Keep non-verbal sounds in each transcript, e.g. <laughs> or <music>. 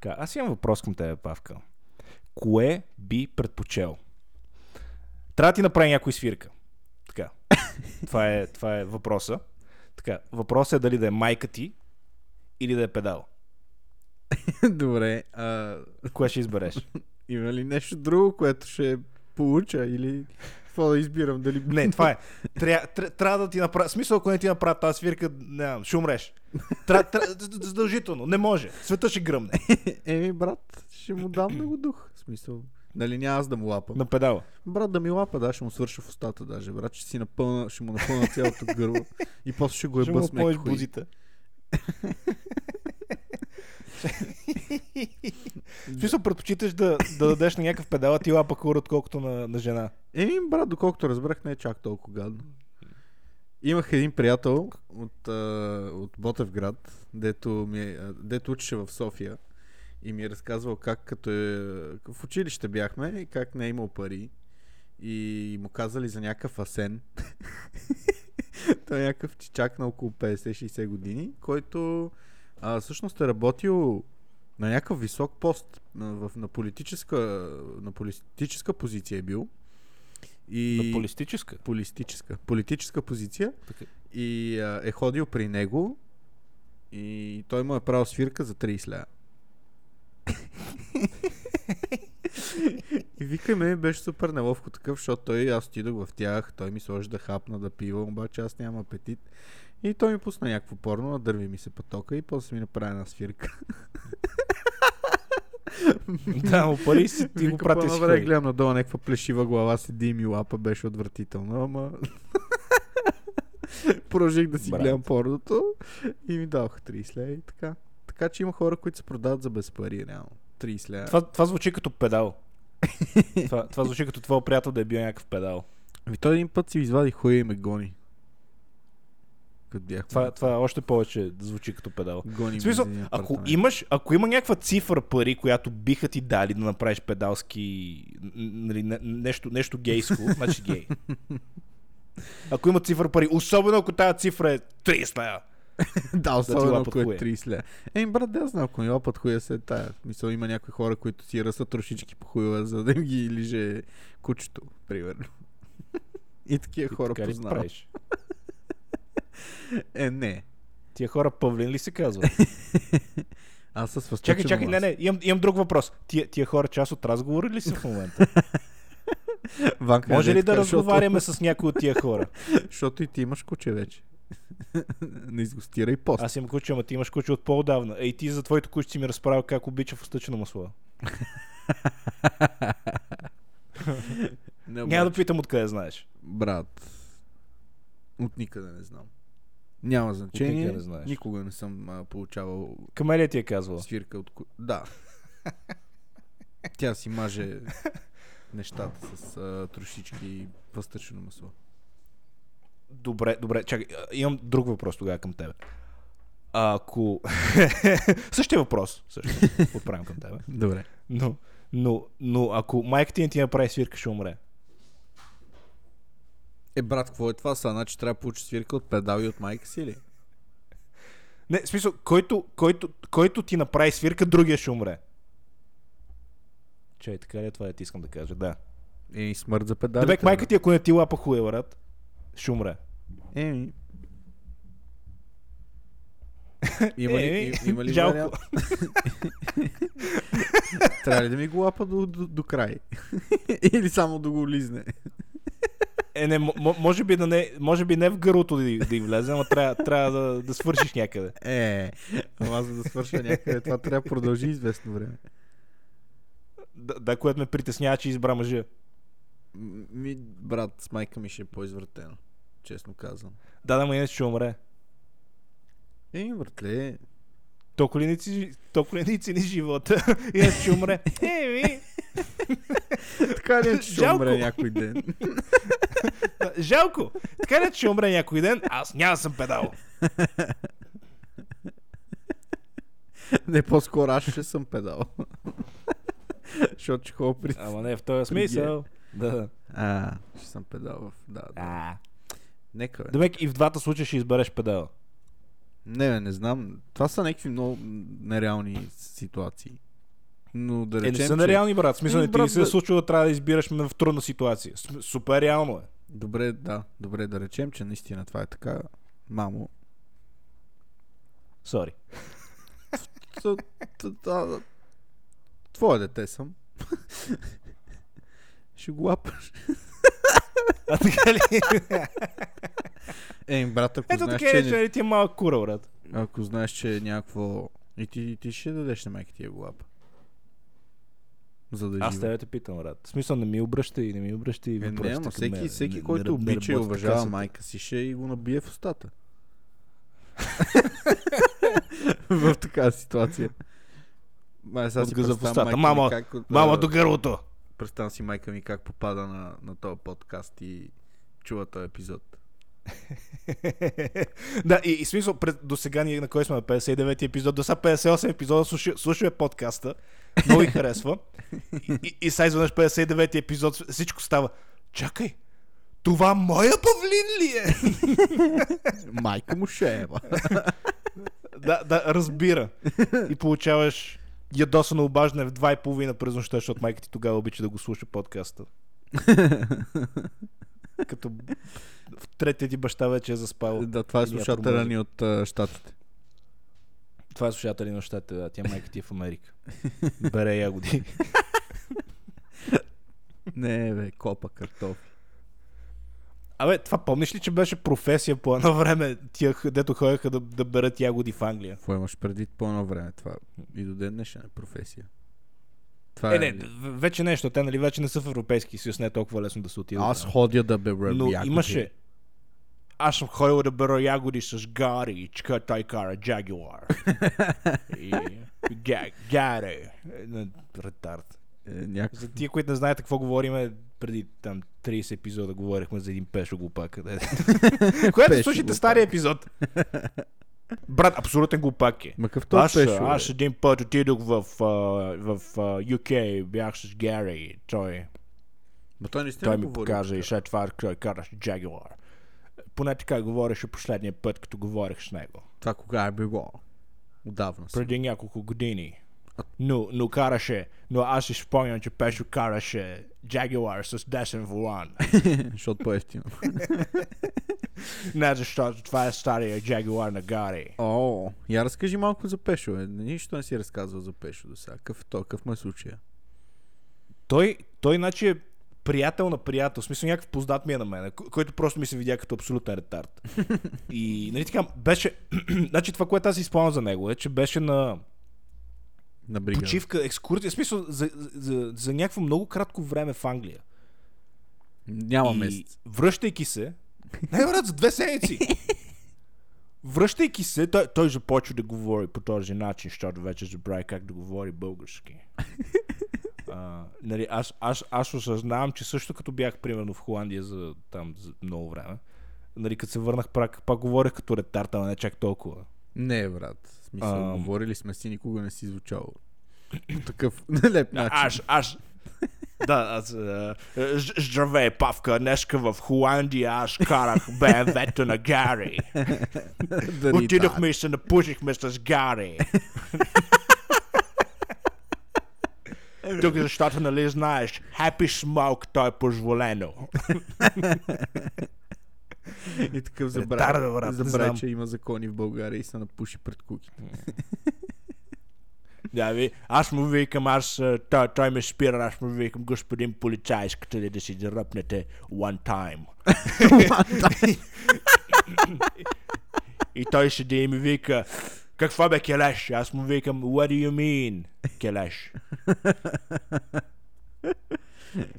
Така, аз имам въпрос към тебе, Павка. Кое би предпочел? Трябва да ти направи някой свирка. Така. <laughs> Това е, това е въпроса. Така, въпросът е дали да е майка ти или да е педал. <laughs> Добре. А, Кое ще избереш? <laughs> има ли нещо друго, което ще получа или какво да избирам? Дали... Не, това е. Тря, тря, трябва да ти направя. Смисъл, ако не ти направя тази свирка, не знам, ще умреш. Тря, тря, задължително. Не може. Света ще гръмне. <laughs> Еми, брат, ще му дам много дух. В смисъл. Нали няма аз да му лапам. На педала. Брат да ми лапа, да, ще му свърша в устата даже. Брат, ще си напълна, ще му напълна цялото гърло. И после ще го Ще еба с помеш мек хуй. бузите. <laughs> <laughs> В смисъл, предпочиташ да, да дадеш на някакъв педал, а ти лапа хура, отколкото на, на жена. Еми, брат, доколкото разбрах, не е чак толкова гадно. Имах един приятел от, от Ботевград, дето, ми, е- дето учеше в София и ми е разказвал как като е, в училище бяхме и как не е имал пари и му казали за някакъв асен. <laughs> Той е някакъв чичак на около 50-60 години, който а, всъщност е работил на някакъв висок пост на, на, политическа, на политическа позиция е бил. И... На полистическа. Политическа. Политическа позиция. Така. И а, е ходил при него и той му е правил свирка за 30 ля. и вика ме, беше супер неловко такъв, защото той, аз отидох в тях, той ми сложи да хапна, да пива, обаче аз нямам апетит. И той ми пусна някакво порно, надърви ми се потока и после ми направи една свирка. <laughs> Да, пари си, ти го прати си време хуй. гледам надолу някаква плешива глава, седи и ми лапа, беше отвратително, ама... <laughs> Продължих да си Брат. гледам порното и ми даваха 30 лея и така. Така че има хора, които се продават за без пари, реално. 30 лея. Това, това звучи като педал. <laughs> това, това звучи като твой приятел да е бил някакъв педал. Ами той един път си извади хуя и ме гони. Като бях Това, това още повече звучи като педал. Гони смисъл, ако имаш, ако има някаква цифра пари, която биха ти дали да направиш педалски нали, не- нещо, нещо гейско, <laughs> значи гей. Ако има цифра пари, особено ако тази цифра е 30 лея. <laughs> да, особено ако е хуя. 30 лея. Еми, брат, да, знам, ако ми лапат хуя се тая. Мисъл, има някои хора, които си растат трошички по хуя, за да им ги лиже кучето, примерно. <laughs> И такива хора правиш? <laughs> Е, не. Тия хора павлин ли се казват? <laughs> Аз с възточено Чакай, чакай, не, не, имам, имам друг въпрос. Тия, тия хора част от разговора ли са в момента? <laughs> Ванка, Може ли да разговаряме с някой от тия хора? Защото, и ти имаш куче вече. не изгостирай пост. Аз имам куче, ама ти имаш куче от по-давна. Ей, ти за твоето куче си ми разправил как обича в остъчено масло. Няма да питам откъде знаеш. Брат, от никъде не знам. Няма значение. не знаеш. Никога не съм а, получавал Камелия ти е казвала. свирка от... Да. Тя си маже нещата с а, трошички и пъстъчено масло. Добре, добре, чакай, имам друг въпрос тогава към тебе. Ако... <laughs> Същия въпрос, също, отправям към тебе. Добре. Но, но, но ако майка ти не ти направи свирка, ще умре. Е, брат, какво е това са? Значи трябва да получи свирка от педал и от майка си ли? Не, в смисъл, който, който, който ти направи свирка, другия ще умре. Чай, така ли е това, да ти искам да кажа? Да. Е, и смърт за педалите. Дебек, майка ти, ако не ти лапа хуя, брат, ще умре. Еми. <laughs> Има ли, Еми, и- има ли жалко. вариант? <laughs> Трябва ли да ми го лапа до, до, до край? <laughs> Или само да го лизне? Е, не, може, би да не, може би не в гърлото да, да й влезе, ама трябва, трябва да, да свършиш някъде. Е, ама за да свърша някъде, това трябва да продължи известно време. Да, да което ме притеснява, че избра мъжа. Ми, брат, с майка ми ще е по-извратено. Честно казвам. Да, да, ма иначе ще умре. Еми, братле, Толкова ли не, толкова ли цени живота? <laughs> Иначе ще умре. Еми, <laughs> така ли е, че ще умре някой ден? <laughs> жалко. Така ли, че ще умре някой ден, аз няма да съм педал. Не, по-скоро аз ще съм педал. Защото ще ходя при... Ама не в този смисъл. Да. А, ще съм педал в... Да, да. А. Нека, бе. Демек и в двата случая ще избереш педала. Не, бе, не знам. Това са някакви много нереални ситуации. Но да Е, не речем, са нереални, брат. В Смисъл, Еми, не ти брат, се е да- случва да трябва да избираш в трудна ситуация. Супер реално е. Добре, да, добре да речем, че наистина това е така. Мамо, Сори. твое дете съм. Ще го лапаш. А така ли? Ей, брат, ако Ето знаеш, така че, е, че ти е малък кура, брат. ако знаеш, че е някакво... И ти, ти ще дадеш на майка ти я го лапа. За да Аз тебе те питам, брат. В смисъл, не ми обръщай, не ми обръщай Е, не, въпросите ама към всеки, мен. всеки Не- който не- не обича и уважава така, майка си, ще и го набие в устата. <laughs> в такава ситуация. Май, сега си в устата. Мама, как а, до гърлото! Представям си майка ми как попада на, на този подкаст и чува този епизод. <laughs> да, и, и смисъл, пред, до сега ние на кой сме на 59 епизод, до сега 58 епизода слуша- слушаме подкаста, много ви харесва. И, и, и сега изведнъж 59 епизод, всичко става. Чакай, това моя павлин ли е? <laughs> Майка му ще е, да, да, разбира. И получаваш ядосано обаждане в 2.30 през нощта, защото майка ти тогава обича да го слуша подкаста. <laughs> Като в третия ти баща вече е заспал. да, това е слушателя ни от а, щатите. Това е слушатели на щата, да. Тя майка ти е в Америка. Бере ягоди. Не, бе, копа картофи. Абе, това помниш ли, че беше професия по едно време, тия, дето ходеха да, да берат ягоди в Англия? Какво имаш преди по едно време? Това и до ден днешен е професия. Това Е, не, в- вече нещо, те нали вече не са в Европейски съюз, не е толкова лесно да се отидат. Аз ходя да бера Но ягоди. имаше... Аз съм ходил да бера ягоди с Гари, чка той кара Джагуар. <laughs> И... Га- Гари. Е, Ретард. Е, някакъв... За тия, които не знаете какво говориме, преди там 30 епизода говорихме за един пешо глупак. <laughs> Пешо слушайте глупак. стария епизод. Брат, абсолютен глупак е. Ма какъв Аз, пешо, аз бе? един път отидох в, в а, UK, бях с Гари, той, Ма той наистина той ми така. и след това той караше Jaguar. Поне така говореше последния път, като говорих с него. Това кога е било? Отдавна. Преди няколко години. Но, но караше, но аз си спомням, че Пешо караше Jaguar с десен волан. <laughs> Защото по-ефтино. <laughs> Не защото това е стария Jaguar на Гари. О, я разкажи малко за Пешо. Е. Нищо не си разказвал за Пешо до сега. Какъв, е то, какъв му е случая? Той, той значи е приятел на приятел, в смисъл някакъв познат ми е на мен, който просто ми се видя като абсолютен ретард. И нали така, беше, <clears throat> значи това, което аз изпълням за него е, че беше на На бригада. почивка, екскурзия, в смисъл за, за, за, за някакво много кратко време в Англия. Няма и месец. връщайки се, не брат, за две седмици. Връщайки се, той, той започва да говори по този начин, защото вече забрави как да говори български. А, нали, аз, аз, аз осъзнавам, че също като бях примерно в Холандия за, там, за много време, нали, като се върнах, пак, пак говорех като ретард, ама не чак толкова. Не, брат. В смисъл, Ам. говорили сме си, никога не си звучал по такъв <laughs> нелеп начин. Аз, аз, да, аз, а, з- здравей, Павка, днеска в Холандия аз карах БМВ-то на Гари. <laughs> Отидохме и се напушихме с Гари. <laughs> Тук защото, нали знаеш, happy smoke, то е позволено. И такъв забравя, не забравя че има закони в България и се напуши пред куките. Да, ви, аз му викам, аз, той, той ме спира, аз му викам, господин полицай, искате ли да си заръпнете <laughs> one time? и той седи и ми вика, какво бе келеш? Аз му викам, what do you mean, келеш?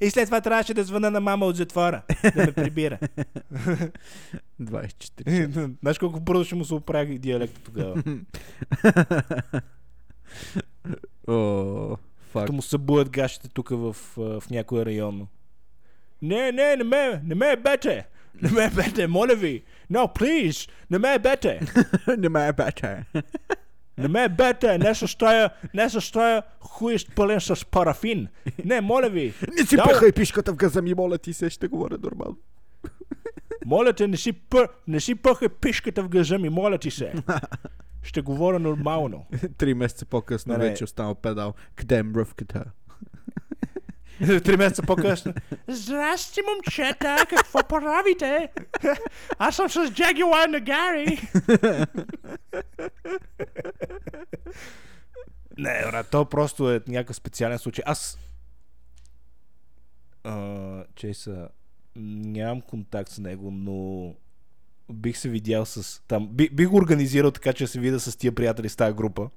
и след това трябваше да звъна на мама от затвора, да ме прибира. 24. Знаеш колко бързо ще му се оправи диалекта тогава? О, фак. Като му събуят гащите тук в, в някой район. Не, не, не ме, не ме бете! Не ме бете, моля ви! No, please! Не ме бете! Не ме е бача. Не ме бете! Не с тая, не с тая хуист пълен с парафин! Не, моля ви! Не си Да, пъхай пишката в газа ми, моля ти се, ще говоря нормално. Моля те, не си, пър, не си пъхай пишката в гъза ми, моля ти се! ще говоря нормално. Три месеца по-късно вече останал педал. Къде е мръвката? <laughs> Три месеца по-късно. Здрасти, момчета, какво правите? Аз съм с Jaguar на Гари. <laughs> Не, брат, то просто е някакъв специален случай. Аз... А, че са... Нямам контакт с него, но бих се видял с... Там, би, бих го организирал така, че се видя с тия приятели с тази група.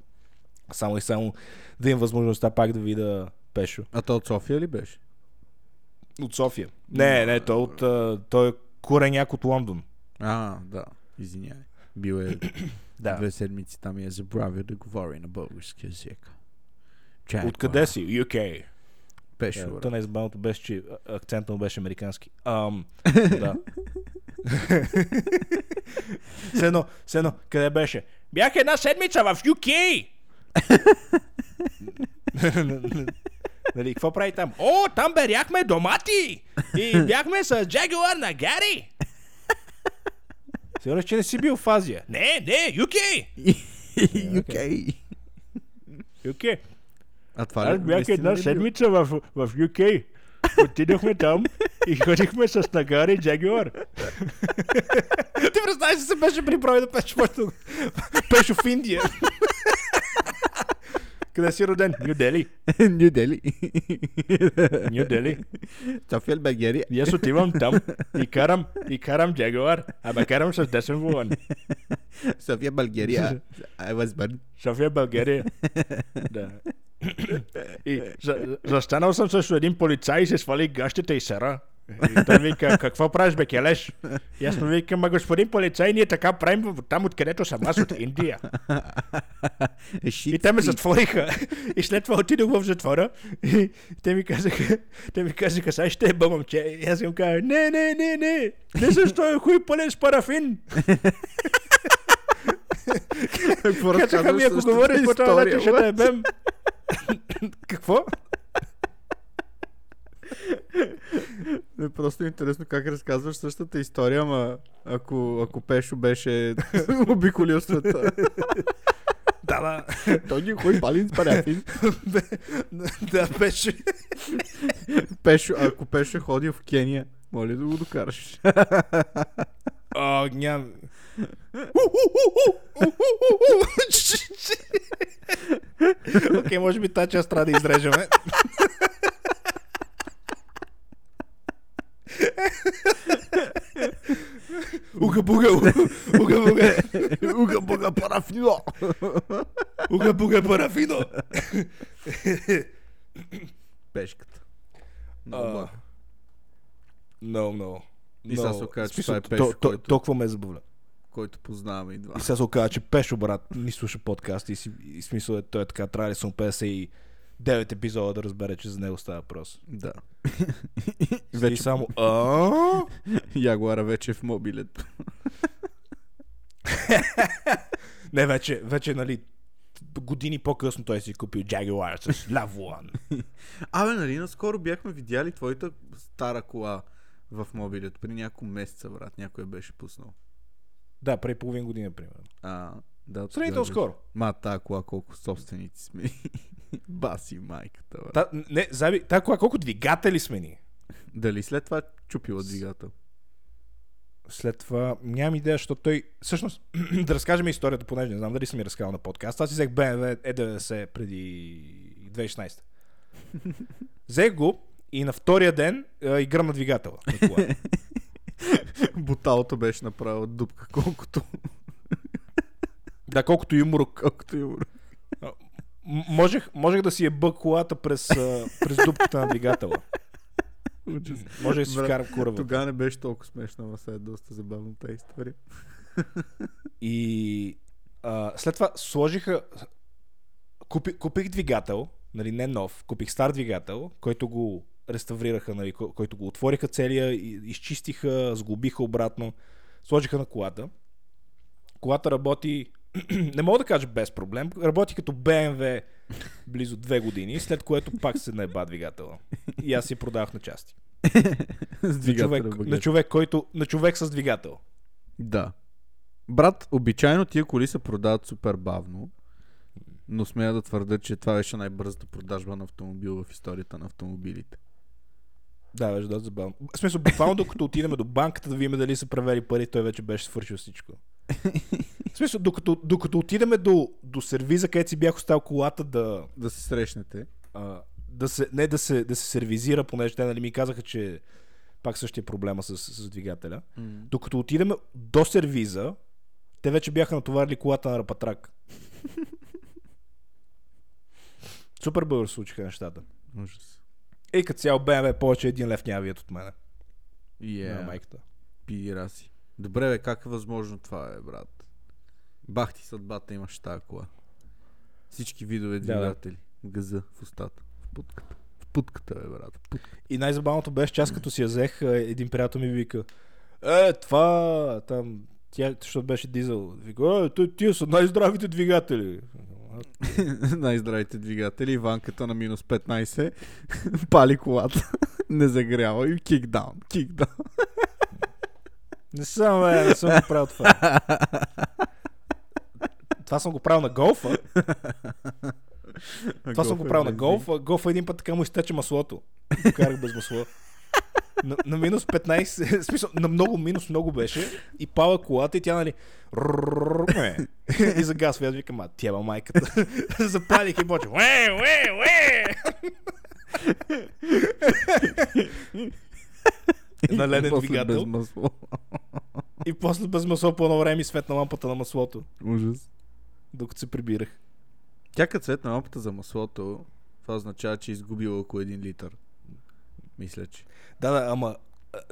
Само и само да имам възможността пак да видя Пешо. А то от София ли беше? От София. Не, не, той, от, а, той е кореняк от Лондон. А, да. Извинявай. Бил е <coughs> Да. две седмици там и е забравил да говори на български язик. Откъде си? UK. Беше, Yeah, брат. то най-забавното беше, че акцентът му беше американски. Ам, <laughs> да. все едно, все едно, къде беше? Бях една седмица в UK! <laughs> <laughs> нали, какво прави там? О, там беряхме домати! И бяхме с Jaguar на Гари! Сигурно, че не си бил в Азия. Не, не, UK! UK. UK. А това Аз ли бях една бил? седмица в, в UK. Отидохме там и ходихме с Нагари Джагуар. Ти представяш ли се беше приброй да пеше просто пеше в Индия. <laughs> Къде си роден? Нью Дели. <laughs> Нью Дели. Нью Дели. София България? И аз отивам там и карам, и карам Джагуар. Ама карам с десен вулан. София България. I was born. София, България. да. И за, застанал съм срещу един полицай и се свали гащите и сера. И той вика, какво правиш, бе, келеш? И аз му викам, ма господин полицай, ние така правим там, откъдето съм аз от Индия. И те ме затвориха. И след това отидох в затвора. И те ми казаха, те ми казаха, сега ще е момче. И аз им казах, не, не, не, не. Не защо е хуй пълен с парафин. Какво Казаха ми, ако говориш по това начин, ще те ебем. Какво? Не, просто е интересно как разказваш същата история, ама ако, ако Пешо беше <laughs> обиколил света. Да, да. Той ни хуй палин с парафин. <laughs> да, беше. Пешо, ако Пешо е ходил в Кения, моля да го докараш. О, ням. <laughs> Окей, може би тази част трябва да изрежеме. Уга буга, уга буга, Уга буга парафино! уга буга парафино. Пешката. Много. Много. И сега се оказа, че това е Пешо, то- който- Толкова ме забавля. който познаваме и два. И сега се оказа, че Пешо, брат, ни слуша подкаст и, и смисъл е, той е така, трябва ли съм 59 епизода да разбере, че за него става въпрос. Да. <laughs> Вече само, <laughs> Ягуара вече е в мобилет. <laughs> Не, вече, вече, нали, години по-късно той си е купил Jaguar с Lavуан. Абе, нали, наскоро бяхме видяли твоята стара кола в мобилет. При няколко месеца, брат. Някой беше пуснал. да, преди половин година, примерно. А, да, Сравнително скоро. Ма, тая кола колко собственици сме. <laughs> Баси майката, брат. Та, не, заби, та кола, колко двигатели смени? Дали след това чупила двигател? След това нямам идея, защото той... Всъщност, <clears throat> да разкажем историята, понеже не знам дали съм ми разказал на подкаст. Аз си взех BMW E90 преди 2016. <laughs> Взех го и на втория ден а, и гръмна двигателя на. <laughs> Буталото беше направил дупка, колкото, да, колкото юмрук. колкото. М- можех, можех да си еба колата през, през дупката на двигателя. Може да си вкарам курва. Тогава не беше толкова смешно, но сега е доста забавна тази история. И а, след това сложиха... Купи, купих двигател, нали, не нов, купих стар двигател, който го реставрираха, нали, кой- който го отвориха целия, изчистиха, сглобиха обратно, сложиха на колата. Колата работи, <clears throat> не мога да кажа без проблем, работи като BMW близо две години, след което пак се наеба двигателя. И аз си продавах на части. На човек, на човек, който, на човек с двигател. Да. Брат, обичайно тия коли се продават супер бавно, но смея да твърда, че това беше най-бързата продажба на автомобил в историята на автомобилите. Да, беше доста забавно. В смисъл, буквално докато отидем до банката да видим дали са превели пари, той вече беше свършил всичко. В смисъл, докато, докато отидем до, до сервиза, където си бях оставил колата да, Да се срещнете. а, да се, не да се, да се сервизира, понеже те нали, ми казаха, че пак същия проблема с, с двигателя. Докато отидем до сервиза, те вече бяха натоварили колата на рапатрак. <laughs> Супер бързо случиха нещата. Ужас. И като цял БМВ повече един лев няма вият от мене. Yeah. На майката. Пидира си. Добре, бе, как е възможно това, е, брат? Бах ти съдбата, имаш тази кола. Всички видове Да, да. двигатели. Газа в устата. В путката. В путката, бе, брат. В путката. И най-забавното беше, че аз като си я взех, един приятел ми вика, е, това, там, тя, защото беше дизел, вика, е, тия са най-здравите двигатели. <laughs> Най-здравите двигатели. Иванката на минус 15. <laughs> Пали колата. <laughs> Не загрява и кикдаун. Кикдаун. Не съм, бе, не съм го правил това. <laughs> Това съм го правил на голфа. Това съм го правил на голфа. Голфа един път така му изтече маслото. Го карах без масло. На, на минус 15, <laughs> в смисъл, на много минус много беше и пала колата и тя нали и загасва аз викам, а тява майката. Запалих и почва. Уе, уе, уе! <laughs> на леден двигател масло. <laughs> и после без масло по едно време и светна лампата на маслото, Ужас. докато се прибирах. Тя като светна лампата за маслото, това означава, че е изгубила около 1 литър. Мисля, че. Да, да, ама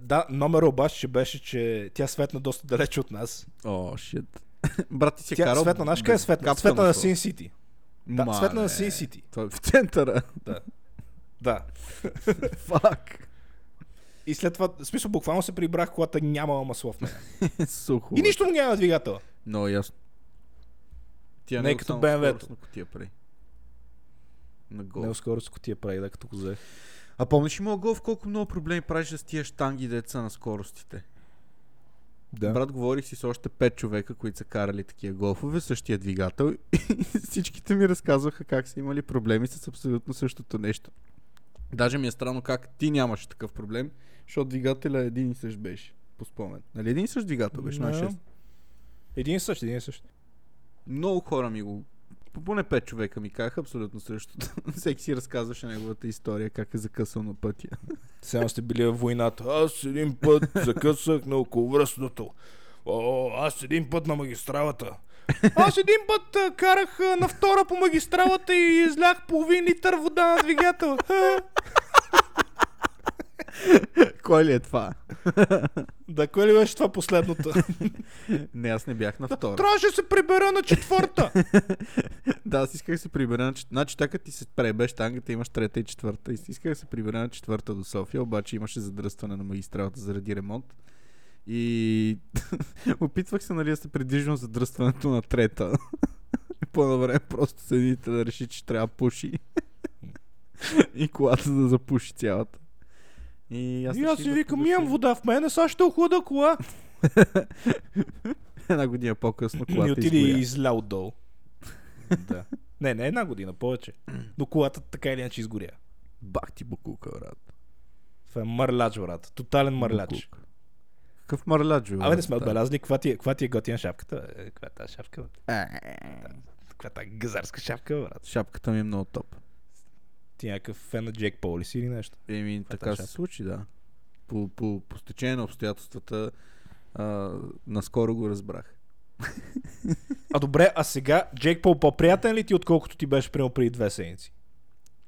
да, номера обаче беше, че тя светна доста далече от нас. О, шит. <laughs> Брат, ти си Тя карал... светна, знаеш къде е светна? Светна на. Син Сити. Да, светна на Син Сити. Това е в центъра. Да. Да. Фак. И след това, в смисъл, буквално се прибрах, колата нямала масло в нея. <laughs> Сухо. И нищо му няма на двигатела. Много ясно. Тя Не е като скоростна кутия прави. На гол. скоро с котия прави, да, като го взех. А помниш ли голф колко много проблеми правиш с тия штанги деца на скоростите? Да. Брат, говорих си с още 5 човека, които са карали такива голфове, същия двигател <laughs> и всичките ми разказваха как са имали проблеми с абсолютно същото нещо. Даже ми е странно как ти нямаш такъв проблем, защото двигателя един и същ беше, по спомен. Нали един и същ двигател беше на Да. 6? Един и същ, един и същ. Много хора ми го... по- Поне 5 човека ми казаха абсолютно същото. <laughs> Всеки си разказваше неговата история, как е закъсал на пътя. Сега сте били във войната. Аз един път закъсах на околовръстното. О, аз един път на магистралата. Аз един път а, карах а, на втора по магистралата и излях половин литър вода на двигател. <laughs> Кой ли е това? <laughs> Да, кой ли беше това последното? <laughs> Не, аз не бях на втора. Трябваше да се прибера на четвърта. Да, аз исках да се прибера на четвърта. Значи, така ти се пребеш штангата, имаш трета и четвърта. И исках да се прибера на четвърта до София, обаче имаше задръстване на магистралата заради ремонт. И опитвах се, нали, да се придвижвам задръстването на трета. И по едно време просто седите да реши, че трябва пуши. и колата да запуши цялата. И аз, И аз си викам, имам вода в мене, сега ще охлада кола. <laughs> Една година по-късно И колата отиде и изля отдолу. <laughs> да. Не, не една година, повече. Но колата така или иначе изгоря. Бах ти букука, брат. Това е мърляч, брат. Тотален мърляч. Букук. Какъв мърляч, бе, Абе, не брат, сме отбелязали каква ти, е- каква ти е готина шапката. бе? Каква е тази шапка? бе? Е, Каква е тази газарска шапка, брат? Шапката ми е много топ. Ти някакъв фен на Джек Пол ли си или нещо? Еми, е така се случи, да. По, по, по стечение на обстоятелствата а, наскоро го разбрах. А добре, а сега Джек Пол по-приятен ли ти, отколкото ти беше приел преди две седмици?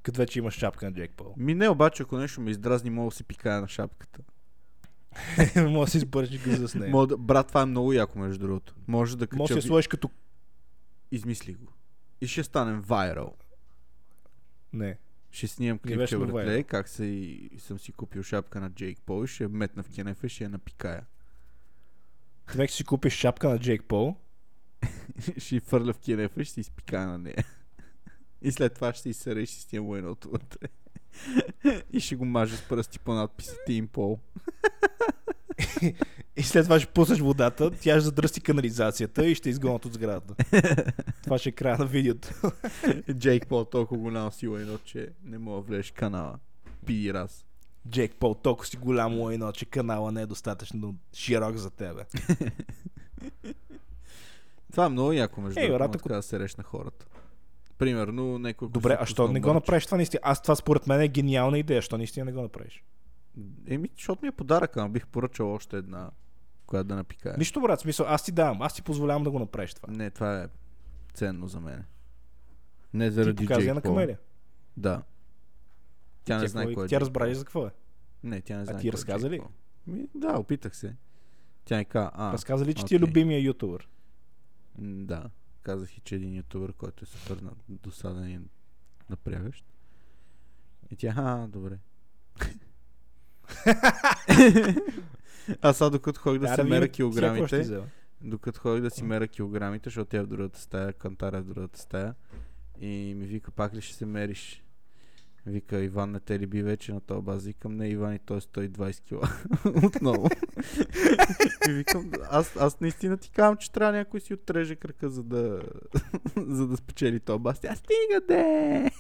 Като вече имаш шапка на Джек Пол. Ми не, обаче, ако нещо ме издразни, мога да си пикая на шапката. <laughs> Може да си избържи газа с нея. Мога. Брат, това е много яко, между другото. Може да кача... Може да сложиш като... Измисли го. И ще станем вайрал. Не. Ще снимам клипче, братле, как се и съм си купил шапка на Джейк Пол и ще метна в кенефа и ще я напикая. Ти вече си купиш шапка на Джейк Пол. <laughs> ще фърля в кенефа и ще изпикая на нея. <laughs> И след това ще се изсера и ще снимам едното вътре. <laughs> и ще го мажа с пръсти по надписа Тим Пол. И след това ще пуснеш водата, тя ще задръсти канализацията и ще изгонят от сградата. <laughs> това ще е края на видеото. Джейк Пол толкова голяма сила едно, че не мога да влезеш канала. Пи раз. Джек Пол, толкова си голямо едно, че канала не е достатъчно широк за тебе. <laughs> Това е много яко, между другото, ако- да се реш на хората. Примерно, някой... Добре, а що не го направиш това наистина? Аз това според мен е гениална идея. Що наистина не го направиш? Еми, защото ми е подарък, ама бих поръчал още една, която да напикае. Нищо, брат, смисъл, аз ти давам, аз ти позволявам да го направиш това. Не, това е ценно за мен. Не Ти заради показа я Джейк на Пол. Камелия. Да. Тя не знае кой е Тя Джейк разбра ли за какво е? Не, тя не знае. ти кой е разказа Джейк ли? Пол. Ми, да, опитах се. Тя ми каза, а, Разказа ли, че ти е окей. любимия ютубър? м, да. Казах и, че един ютубър, който е супер на- досаден и напрягащ. И тя, а, добре. <laughs> <laughs> Аз сега докато ходих да Трябва се меря ще килограмите, докато ходих да си меря килограмите, защото тя е в другата стая, кантара е в другата стая. И ми вика, пак ли ще се мериш? Вика, Иван не те ли би вече на този баз? Викам, не, Иван и той е 120 кила. <laughs> Отново. <laughs> и викам, аз, аз наистина ти казвам, че трябва някой си отреже кръка, за да, <laughs> за да спечели този баз. Тя стига де!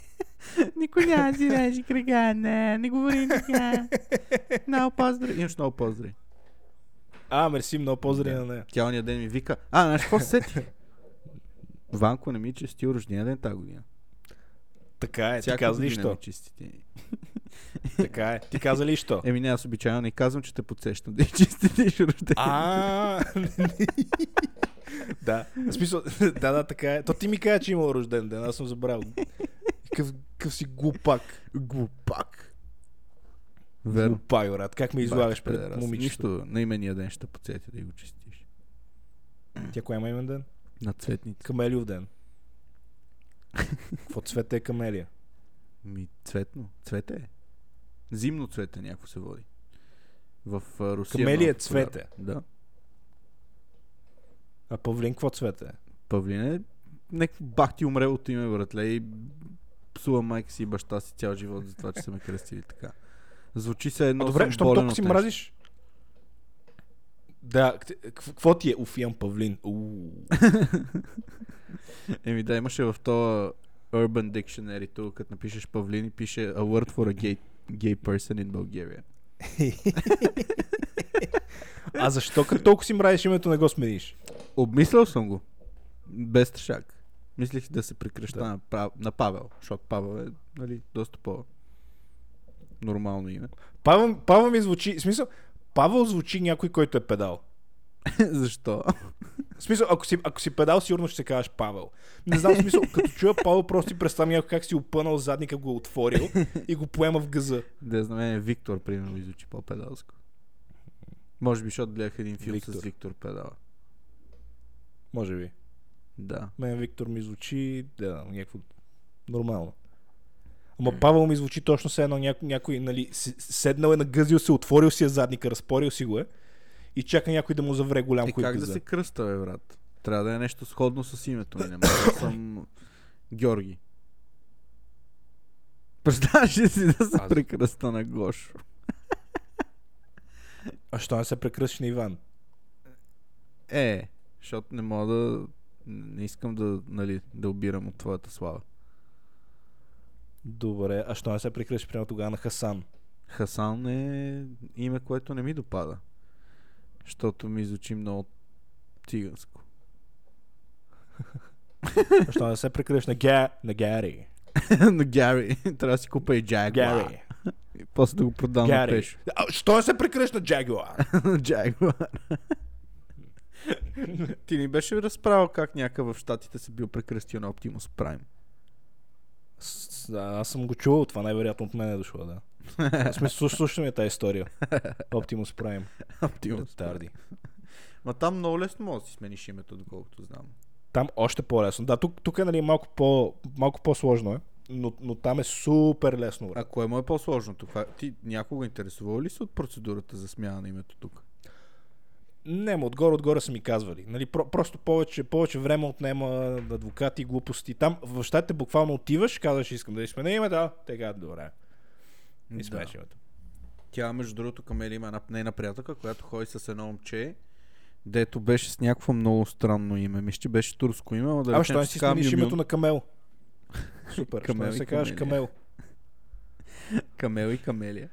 Никой няма да си реже кръка, не, не говори така. Много поздрави. Имаш много поздрави. А, мерси, много поздрави на нея. Тя ония ден ми вика, а, знаеш какво се сети? Ванко не ми чести рождения ден тази година. Така е, ти Всяка каза ли що? Така е. Ти каза ли що? Еми не, аз обичайно не казвам, че те подсещам да и честитиш рождения. А, да. Смисъл, да, да, така е. То ти ми каза, че имал рожден ден, аз съм забравил. Какъв си глупак. Глупак. Верно. Глупак, брат. Как ме излагаш Бах, пред педерас. момичето? Нищо, на имения ден ще подсетя да го честиш. Тя кой има имен ден? На цветница. Камелиов ден. Какво цвете е камелия? Ми, цветно. Цвете е. Зимно цвете някакво се води. В а, Русия. Камелия много популярно. цвете. Да. А павлин какво цвете е? Павлин е някакво бахти умрелото име, братле, и псува майка си и баща си цял живот за това, че са ме кръстили така. Звучи се едно А добре, болен толкова си мразиш? Да, какво ти е? Уф, имам павлин. <laughs> Еми да, имаше в този Urban Dictionary, тук, като напишеш павлин и пише a word for a gay, gay person in Bulgaria. <laughs> А защо като толкова си мразиш името не го смениш? Обмислял съм го. Без трешак. Мислих да се прекръща Да. на Павел, защото Павел е нали, доста по нормално име. Павел, Павел ми звучи, в смисъл, Павел звучи някой, който е педал. <laughs> Защо? В смисъл, ако си, ако си педал, сигурно ще се кажеш Павел. Не знам, в смисъл, като чуя Павел, просто си представям някой как си опънал задника, го е отворил и го поема в газа. Да знам, мен Виктор, примерно, звучи по-педалско. Може би, защото гледах един филм Виктор. с Виктор Педала. Може би. Да. Мен Виктор ми звучи, да, някакво нормално. Ама Павел ми звучи точно се едно някой, някой нали, седнал е нагъзил се, отворил си е задника, разпорил си го е и чака някой да му завре голям Е, хуй как да се кръста, бе, брат? Трябва да е нещо сходно с името ми. Не може да съм Георги. Представяш ли си да се Аз- прекръста на Гошо? А що не се прекръстиш на Иван? Е, защото не мога да... Не искам да, нали, да обирам от твоята слава. Добре, а що не се прекръстиш прямо тогава на Хасан? Хасан е име, което не ми допада. Защото ми звучи много циганско. <laughs> А що не се прекръстиш на, Га... на Гари? <laughs> на Гари. Трябва да си купа и Jaguar. Гари. И после да го продам на Гари. пеш. А, що не се прекръстиш на Джагуар? Jaguar. <laughs> Ти ни беше разправил как някакъв в Штатите се бил прекръстил на Optimus Prime. С- аз съм го чувал, това най-вероятно от мен е дошло, да. В смисъл, слуш- слушай ми тази история. Prime. Optimus Prime. Тарди. Ма там много лесно може да си смениш името, доколкото знам. Там още по-лесно. Да, тук, тук е нали, малко, по, малко по-сложно е, но, но там е супер лесно. брат. А кое му е по-сложното? Ти някога интересувал ли се от процедурата за смяна на името тук? Не, ма отгоре, отгоре са ми казвали. Нали, про, просто повече, повече време отнема адвокати, глупости. Там в щатите буквално отиваш, казваш, искам да си сменя име, да, те казват, добре. И името. Тя, между другото, Камелия има една нейна приятелка, която ходи с едно момче, дето беше с някакво много странно име. Мисля, че беше турско име, но да що не си смениш името на Камел? <laughs> Супер, Камел не се казваш. Камел? <laughs> Камел и Камелия.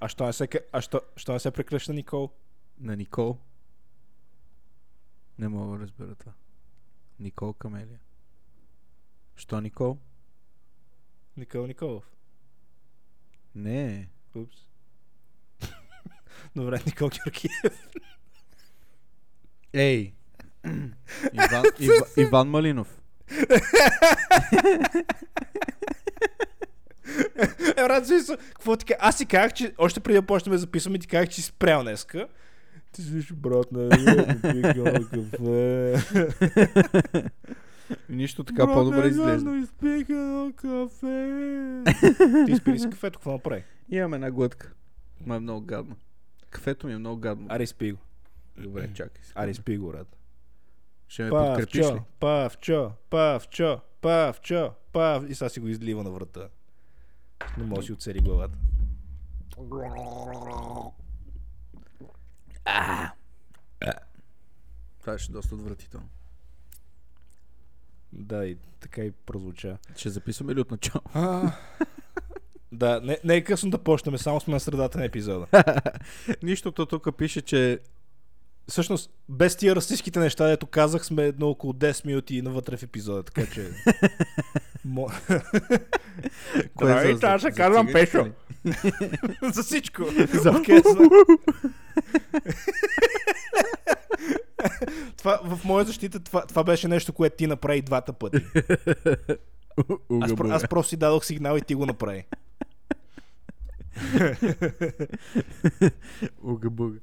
А що не се, а що, що не се прекръща Никол? На Никол. Не мога да разбера това. Никол Камелия. Що Никол? Никол Николов. Не. Упс. <laughs> Добре, Никол Георгиев. Ей! Иван, <laughs> Ива, Иван Малинов. Е, брат, какво така? Аз си казах, че още преди да почнем да записваме, ти казах, че си спрял днеска. Ти си виж, брат, не, пикам кафе. Нищо така по-добре изглежда. изпих едно кафе. Ти спи си кафето, какво направи? Имам една глътка. Ма е много гадно. Кафето ми е много гадно. Аре, спи го. Добре, чакай. си. Аре, спи го, брат. Ще ме подкрепиш ли? Павчо, Павчо, Павчо, Павчо, Пав... И сега си го излива на врата. Не може да си оцели главата. Това ще е доста отвратително. Да, и така и прозвуча. Ще записваме ли от начало? А, да, не, не е късно да почнем, само сме на средата на епизода. <laughs> Нищото тук пише, че Всъщност, без тия расистските неща, дето казах, сме на около 10 минути навътре в епизода, така че... <laughs> Мо... <laughs> Кое Здравей, за- аз за се казвам Пешо. ли? <laughs> за всичко. За- това, в моя защита това, това беше нещо, което ти направи двата пъти. Аз, аз просто си дадох сигнал и ти го направи. Уга буга.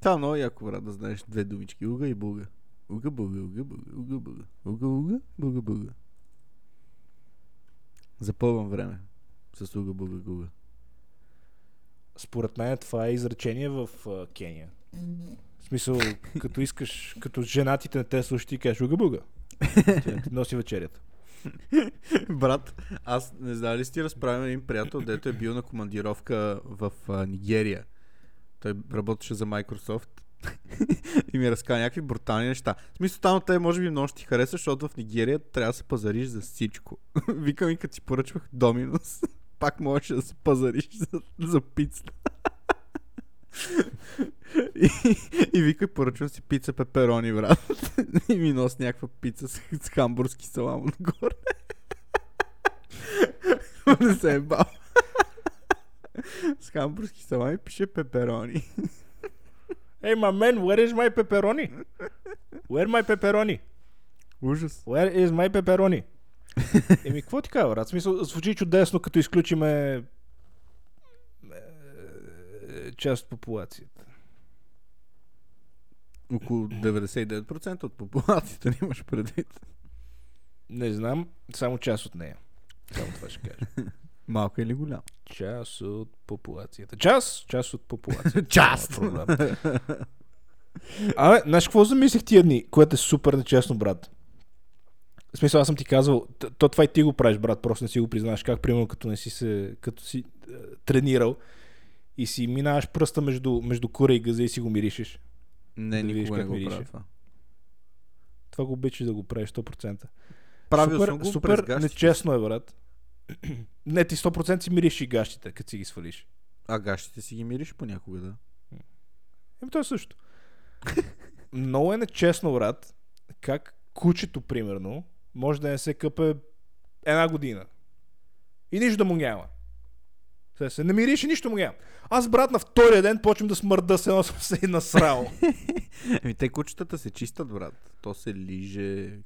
Това е много яко, брат, да знаеш две думички. Уга и буга. Уга буга, уга буга, уга буга. Уга уга, буга буга. Запълвам време. С уга буга гуга. Според мен това е изречение в а, Кения. В смисъл, като искаш, като женатите на те слушат и кажеш не ти носи вечерята. <laughs> Брат, аз не знам ли си ти разправям един приятел, дето е бил на командировка в а, Нигерия. Той работеше за Microsoft <laughs> и ми разказа някакви брутални неща. В смисъл там те може би много ще ти хареса, защото в Нигерия трябва да се пазариш за всичко. <laughs> Викам и като си поръчвах Доминус, <laughs> пак можеш да се пазариш за, за пицата. и, и вика, поръчвам си пица пеперони, брат. и ми носи някаква пица с, с хамбургски салам отгоре. не се е бал. <laughs> С хамбургски салами пише пеперони. Hey, my man, where is my pepperoni? Where my pepperoni? Ужас. Where is my pepperoni? Еми, какво ти кажа, брат? Смисъл, звучи чудесно, като изключиме е, част от популацията. Около 99% от популацията ни имаш предвид. Не знам, само част от нея. Само това ще кажа. <laughs> Малка или голяма? Част от популацията. Част? Част от популацията. <laughs> Част! <laughs> Абе, знаеш какво замислих тия дни, което е супер нечестно, брат? В смисъл, аз съм ти казвал, то това и ти го правиш, брат, просто не си го признаваш. Как, примерно, като не си се, като си е, тренирал и си минаваш пръста между, между кура и газа и си го миришеш. Не, Да никога не го мирише. правя това. Това го обичаш да го правиш 100%. Правил супер, съм го супер нечестно е, брат. <clears throat> не, ти 100% си мириш и гащите, като си ги свалиш. А гащите си ги мириш понякога, да. Еми, то е също. Много е нечестно, брат, как кучето, примерно, може да не се къпе една година. И нищо да му няма. Сега се намириш и нищо му няма. Аз, брат, на втория ден почвам да смърда, се едно съм се насрал. Еми, <laughs> те кучетата се чистят, брат. То се лиже,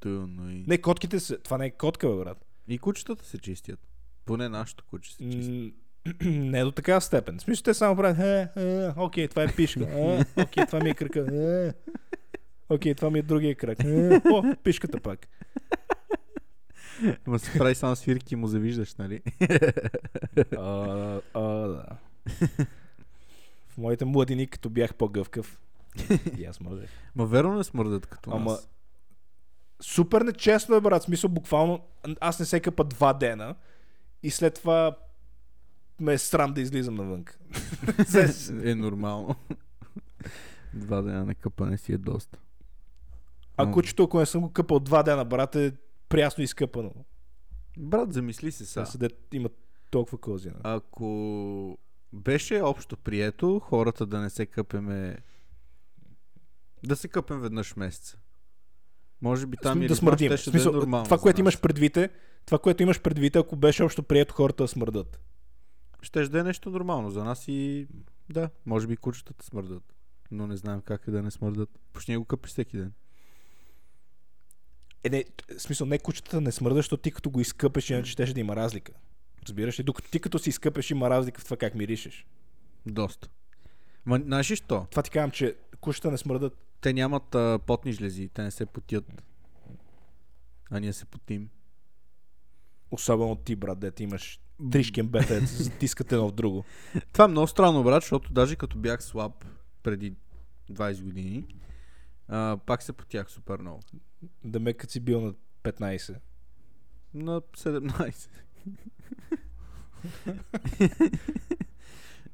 тъно и... не, котките се... Това не е котка, бе, брат. И кучетата се чистят. Поне нашето куче се чисти. <clears throat> Не до такава степен. В смисъл, те само правят, е, е, окей, това е пишка, е, окей, това ми е кръка, е, окей, това ми е другия кръг, е, о, пишката пак. Ма се прави само свирки и му завиждаш, нали? А, а, да. В моите младини, като бях по-гъвкав, и аз може. Ма верно не смърдат като Ама, нас. Супер нечестно е, брат. Смисъл, буквално, аз не се къпа два дена и след това ме е срам да излизам навън. <laughs> е нормално. Два дена на къпане си е доста. А кучето, ако не съм го къпал два дена, брат, е прясно изкъпано. Брат, замисли се Сега са. седе, има толкова кози. нали? Ако беше общо прието, хората да не се къпеме... Да се къпем веднъж в месеца. Може би там да смърдим. Ще смисъл, да е нормално това, което имаш предвид е, това, което имаш предвид, ако беше общо прието хората да смърдат. Щеш да е нещо нормално за нас и да, може би кучетата смърдат. Но не знаем как е да не смърдат. Почни го къпиш всеки ден. Е, не, в смисъл, не кучетата не смърдат, защото ти като го изкъпеш, иначе щеше да има разлика. Разбираш ли? Докато ти като си изкъпеш, има разлика в това как миришеш. Доста. Ма, знаеш ли що? Това ти казвам, че кучета не смърдат. Те нямат а, потни жлези, те не се потят. А ние се потим. Особено ти, брат, дете имаш три шкембета, затискат едно в друго. <laughs> Това е много странно, брат, защото даже като бях слаб преди 20 години, а, пак се потях супер много. Да ме като си бил на 15. На 17. <laughs> <laughs>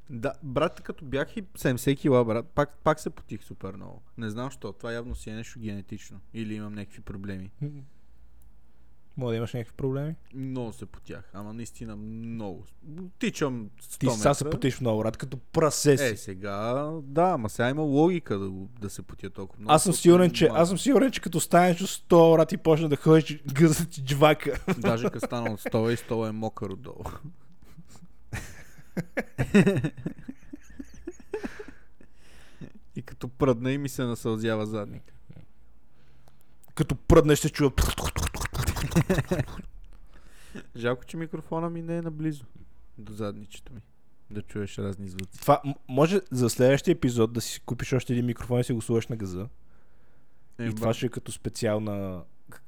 да, брат, като бях и 70 кила, брат, пак, пак се потих супер много. Не знам що, това явно си е нещо генетично. Или имам някакви проблеми. Мога да имаш някакви проблеми? Много се потях, ама наистина много. Тичам 100 Ти сега се потиш много, брат, като прасе си. Е, сега, да, ама сега има логика да, да се потя толкова много. Аз съм сигурен, че, аз съм сигурен, че като станеш до 100 брат и почна да ходиш гъза ти джвака. Даже като стана от стола и стола е мокър отдолу. И като пръдна и ми се насълзява задника. Като пръднеш се чува. Жалко, че микрофона ми не е наблизо до задничето ми. Да чуеш разни звуци. Това може за следващия епизод да си купиш още един микрофон и си го сложиш на газа. Е, и това ще е като специална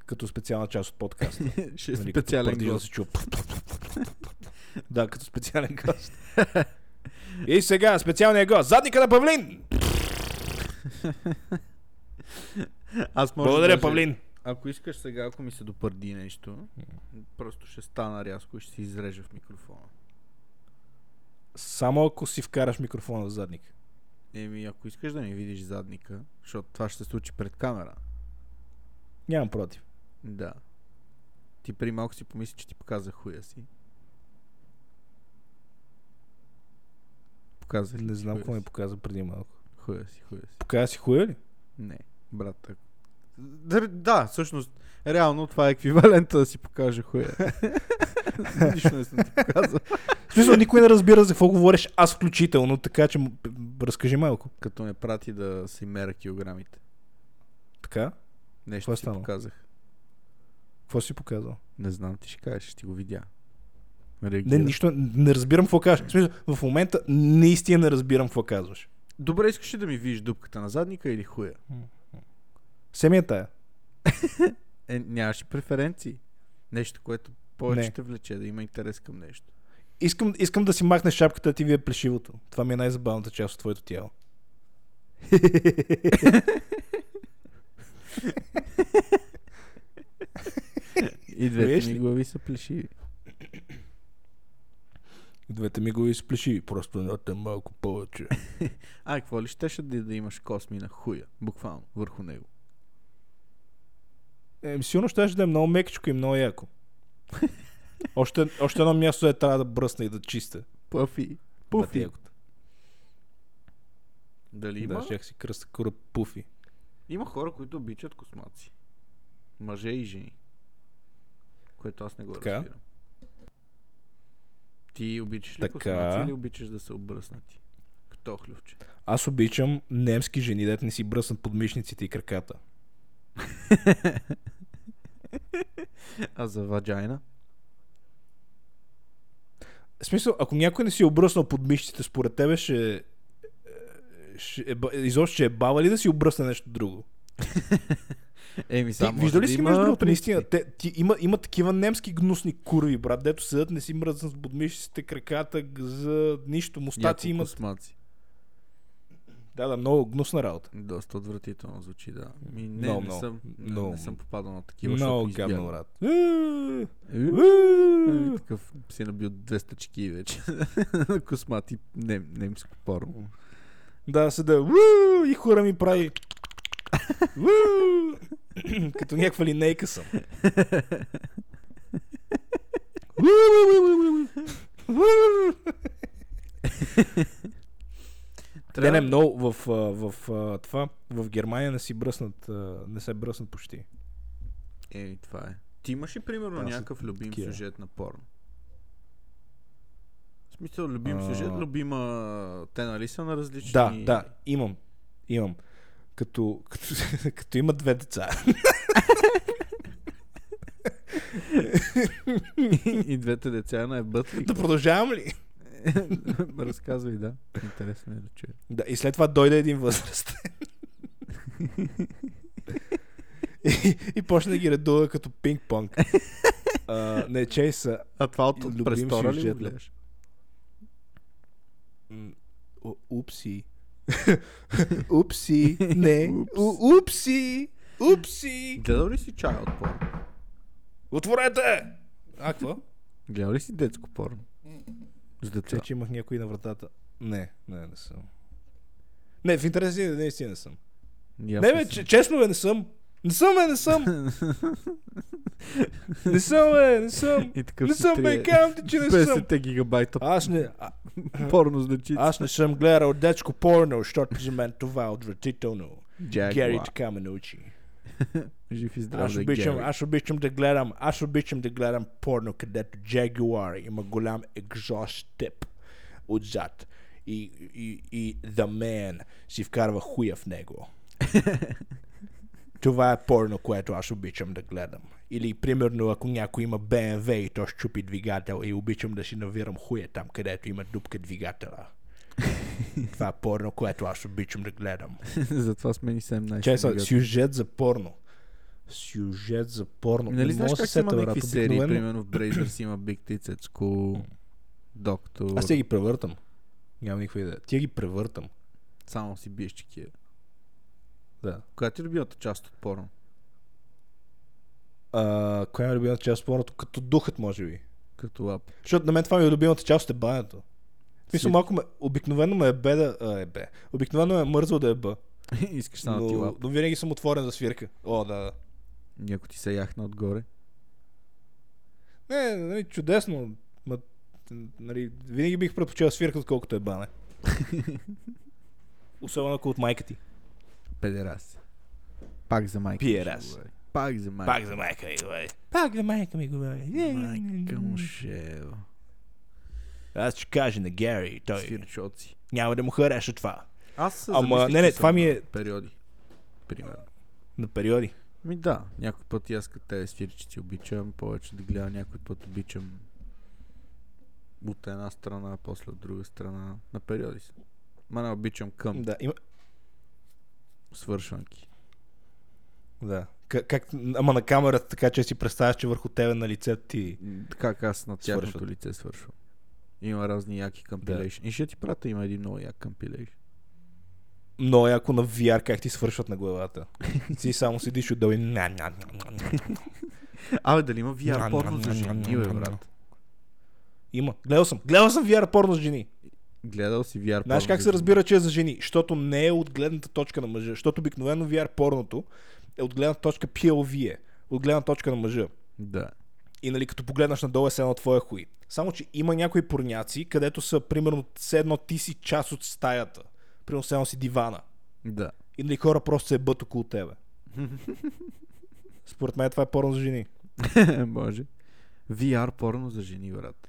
като специална част от подкаста. <laughs> ще е Нали, специален да се чува. Да, като специален гост. и сега специалният гост. Задника на Павлин! Аз може Благодаря, даже- Павлин. Ако искаш сега, ако ми се допърди нещо, просто ще стана рязко и ще си изрежа в микрофона. Само ако си вкараш микрофона в задник. Еми, ако искаш да ми видиш задника, защото това ще се случи пред камера. Нямам против. Да. Ти при малко си помисли, че ти показах хуя си. Показах ли Не ти знам какво ми показа преди малко. Хуя си, хуя си. Показа си хуя ли? Не, брат. так- Да, да, всъщност, реално това е еквивалента да си покажа хуя. <laughs> Нищо не съм ти показал. В смисъл, никой не разбира за какво говориш, аз включително, така че разкажи малко. Като ме прати да си меря килограмите. Така? Нещо Какво си стана? показах. Какво си показал? Не знам, ти ще кажеш, ще ти го видя. Не, Реагира. нищо, не разбирам какво кажеш. В смисъл, в момента наистина не разбирам какво казваш. Добре, искаш ли да ми видиш дупката на задника или хуя? Се ми е тая. <laughs> Е, нямаш преференции. Нещо, което повече Не. ще влече, да има интерес към нещо. Искам, искам да си махнеш шапката, а ти ви е плешивото. Това ми е най-забавната част от твоето тяло. <laughs> И двете ми глави са плешиви. Двете ми го изплеши, просто едната малко повече. <laughs> А, какво ли щеше да, да имаш косми на хуя? Буквално, върху него. Е, сигурно ще да е много мекичко и много яко. <laughs> още, още едно място е трябва да бръсна и да чиста. Пуфи. Пуфи. Дали има? Да, щях си кръста кура пуфи. Има хора, които обичат космаци. Мъже и жени. Което аз не го Така. разбирам. Ти обичаш ли Така. космаци или обичаш да се обръснати? Като хлювче. Аз обичам немски жени, дете не си бръснат подмишниците и краката. А за ваджайна? В смисъл, ако някой не си е обръснал подмишниците, според тебе ще... е, ще е, изобщо ще е баба ли да си обръсне нещо друго? <laughs> Еми, само може вижда ли да си между другото, наистина, те, ти, има, има такива немски гнусни курви, брат, дето седят, не си мръзнат с подмишниците, краката, за нищо, мустаци имат. космаци. Да, да, много гнусна работа. Доста отвратително звучи, да. Ми, не, Много, не, съм, не, много. не съм попадал на такива, Много защото гадно, брат. Е, Е, е. Някакъв си набил 200 чеки вече. <laughs> Космати нем, немско порно. Да, седа. Уу, и хора ми прави. Като някаква линейка съм. Не, не, много в, в, а, това, в Германия не си бръснат, не се бръснат почти. Ей, това е. Ти имаш ли примерно някакъв любим такива. сюжет на порно? В смисъл, любим А. сюжет, любима... Те нали са на различни... Да, да, имам. Имам. Като, като, <laughs> като има две деца. И двете деца на ли? да продължавам ли? <laughs> Разказвай, да. Интересно е да чуя. Да, и след това дойде един възрастен. и, и почна да ги редува като пинг-понг. А, не, чей са. А това от престора ли Упси. <laughs> Упси. Не. Упси. Упси. Гледал ли си чай от порно? Отворете! А, какво? Гледал ли си детско порно? С деца. Че, че имах някой на вратата. Не, не, не съм. Не, в интерес е, наистина не съм. И аз Не, бе, честно бе, не съм. Не съм, бе, не съм. Не съм, бе, не съм. И такъв Не съм, бе, казвам ти, че не съм. 50 гигабайта Аз не, а, порно значи. аз не съм гледал детско порно, защото за мен това е отвратително. Гери така ме научи. Жив и здрав Аз е обичам, Гери. аз обичам да гледам, аз обичам да гледам порно, където Jaguar има голям екзост тип отзад. И, и, и The Man си вкарва хуя в него. <laughs> Това е порно, което аз обичам да гледам. Или, примерно, ако някой има BMW и то щупи двигател и обичам да си навирам хуя там, където има дупка двигателя. <laughs> Това е порно, което аз обичам да гледам. Затова смени 17. Чай са, гигабайта. сюжет за порно. Сюжет за порно. Нали знаеш как се има някакви серии, примерно в Brazers има Big Tits at School, Доктор, Аз те ги превъртам. Нямам никаква идея. Тя ги превъртам. само си биеш чекия. Да. Коя ти е любимата част от порно? А, коя е любимата част от порното? Като духът, може би. Като лап. Защото на мен това ми е любимата част от ебането. Си- малко ме, обикновено ме е бе да... А, е бе. Обикновено ме е мързал да е бъ. <laughs> Искаш да ти лап. но, винаги съм отворен за свирка. О, да, да. Някой ти се яхна отгоре. Не, нали, чудесно. Ма, нали, винаги бих предпочел свирка, отколкото е бане. <laughs> Особено ако от майка ти. Педерас. Пак за майка. ще Пиерас. Пак за майка. Пак за майка ми говори. Пак за майка ми говори. Майка му шева. Аз ще кажа на Гери, той Свирчоци. няма да му хареса това. Аз Ама, не, не, това ми е- Периоди. Примерно. На периоди. Ми да, някой път и аз като те свирчици обичам, повече да гледам, някой път обичам от една страна, после от друга страна, на периоди са. Ма не обичам към Да, има... свършванки. Да. Как, как, ама на камерата, така че си представяш, че върху тебе на лицето ти... Как аз на тяхното Свършват. лице свършвам. Има разни яки компилейшн. И ще ти пратя, има един много як компилейшн. Много яко на VR как ти свършват на главата. <laughs> Си само седиш отдолу и... ня, ня, ня, ня, ня. Абе, дали има VR порно за жени, бе, брат? Има. Гледал съм. Гледал съм VR порно с жени. Гледал си VR Знаеш как се разбира, че е за жени? Защото не е от гледната точка на мъжа. Защото обикновено VR порното е от гледна точка POV е. От гледна точка на мъжа. Да. И нали, като погледнеш надолу е едно твоя хуй. Само, че има някои порняци, където са, примерно, все едно ти си част от стаята. Примерно, все едно си дивана. Да. И нали, хора просто се ебат около тебе. <laughs> Според мен това е порно за жени. Може. VR порно за жени, брат.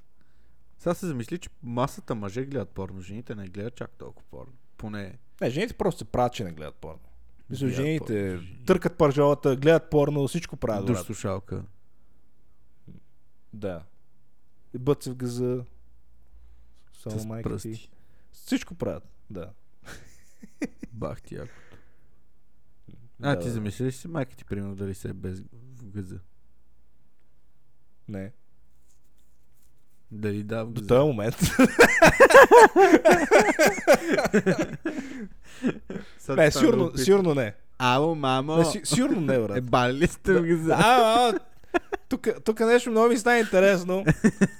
Сега се замисли, че масата мъже гледат порно, жените не гледат чак толкова порно. Поне Не, жените просто се правят, че не гледат порно. Мисля, жените порно търкат пържолата, гледат порно, всичко правят. душ слушалка. Да. И бът се в газа. Само майка ти. пръсти. Всичко правят, да. Бах ти яко. <laughs> А, да, ти да. замисли ли си майка ти, примерно, дали се е без в газа? Не. Дали да До този момент. Не, стана сигурно, сигурно не. Ало, мамо! не си, сигурно не, Е, брат. бали ли сте в газа? А, а, Тук, тук нещо много ми става интересно.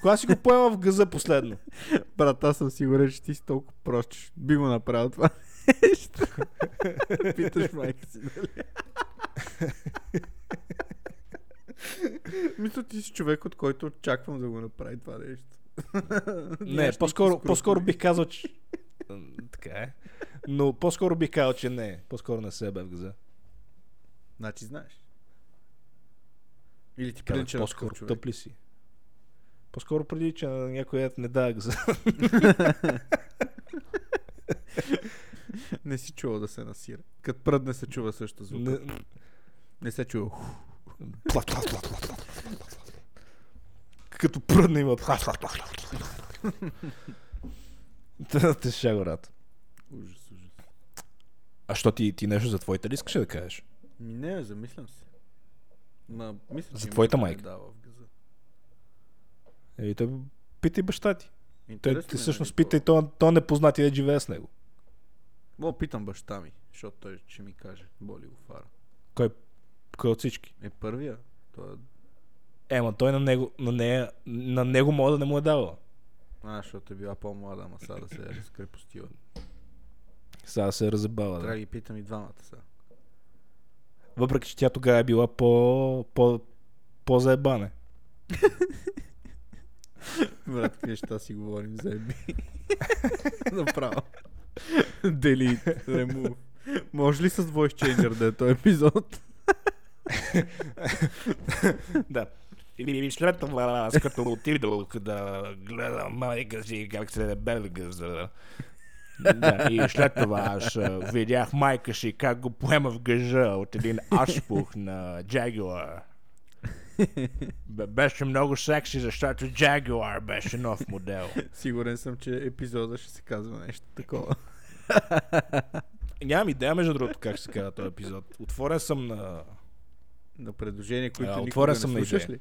Кога си го поема в газа последно? Брат, аз съм сигурен, че ти си толкова прост, би го направил това нещо. <laughs> Питаш майка си, нали? <laughs> Мисля, ти си човек, от който очаквам да го направи това нещо. Не, по-скоро, по-скоро бих казал, че... Така е. Но по-скоро бих казал, че не. По-скоро не се бе в газа. Значи знаеш. Или ти прилича по-скоро тъп ли си? По-скоро прилича на някой ед не дава газа. <laughs> Не си чувал да се насира. Като пръдне се чува също звук. Не, Не- не се чува. Плат, плат, плат, плат, плат, плат, плат. Като пръдна има. плат, плат, плат, плат. <laughs> Та те ще. Ужас, ужас. А що ти, ти нещо за твоите ли искаш да кажеш? Ми не, замислям се. Ма, мисля, За твоята майка? Дава в газа. Ей, той питай баща ти. Той, ти е, всъщност нали, питай то, то непознати да живее с него. О, питам баща ми, защото той ще ми каже. Боли го фара. Кой, кой от всички? Е първия. Той е... Ема той на него, на нея, на него мога да не му е давал. А, защото е била по-млада, ама сега да се е разкрепостила. Сега се е разебала. Трябва Да. да ги питам и двамата сега. Въпреки, че тя тогава е била по, по, по-заебане. Брат, какви неща си говорим за еби. <laughs> Направо. Delete, remove. Може ли с voice changer да е този епизод? <laughs> да. И след това, аз като отидох да гледам майка си как се за... Да, и след това аз видях майка си как го поема в гъжа от един ашпух на Jaguar. Бе- Беше много секси, защото Jaguar беше нов модел. Сигурен съм, че епизода ще се казва нещо такова. Нямам идея, между другото, как се казва този епизод. Отворен съм на... На предложения, които А, никога отворен не съм слушаш ли?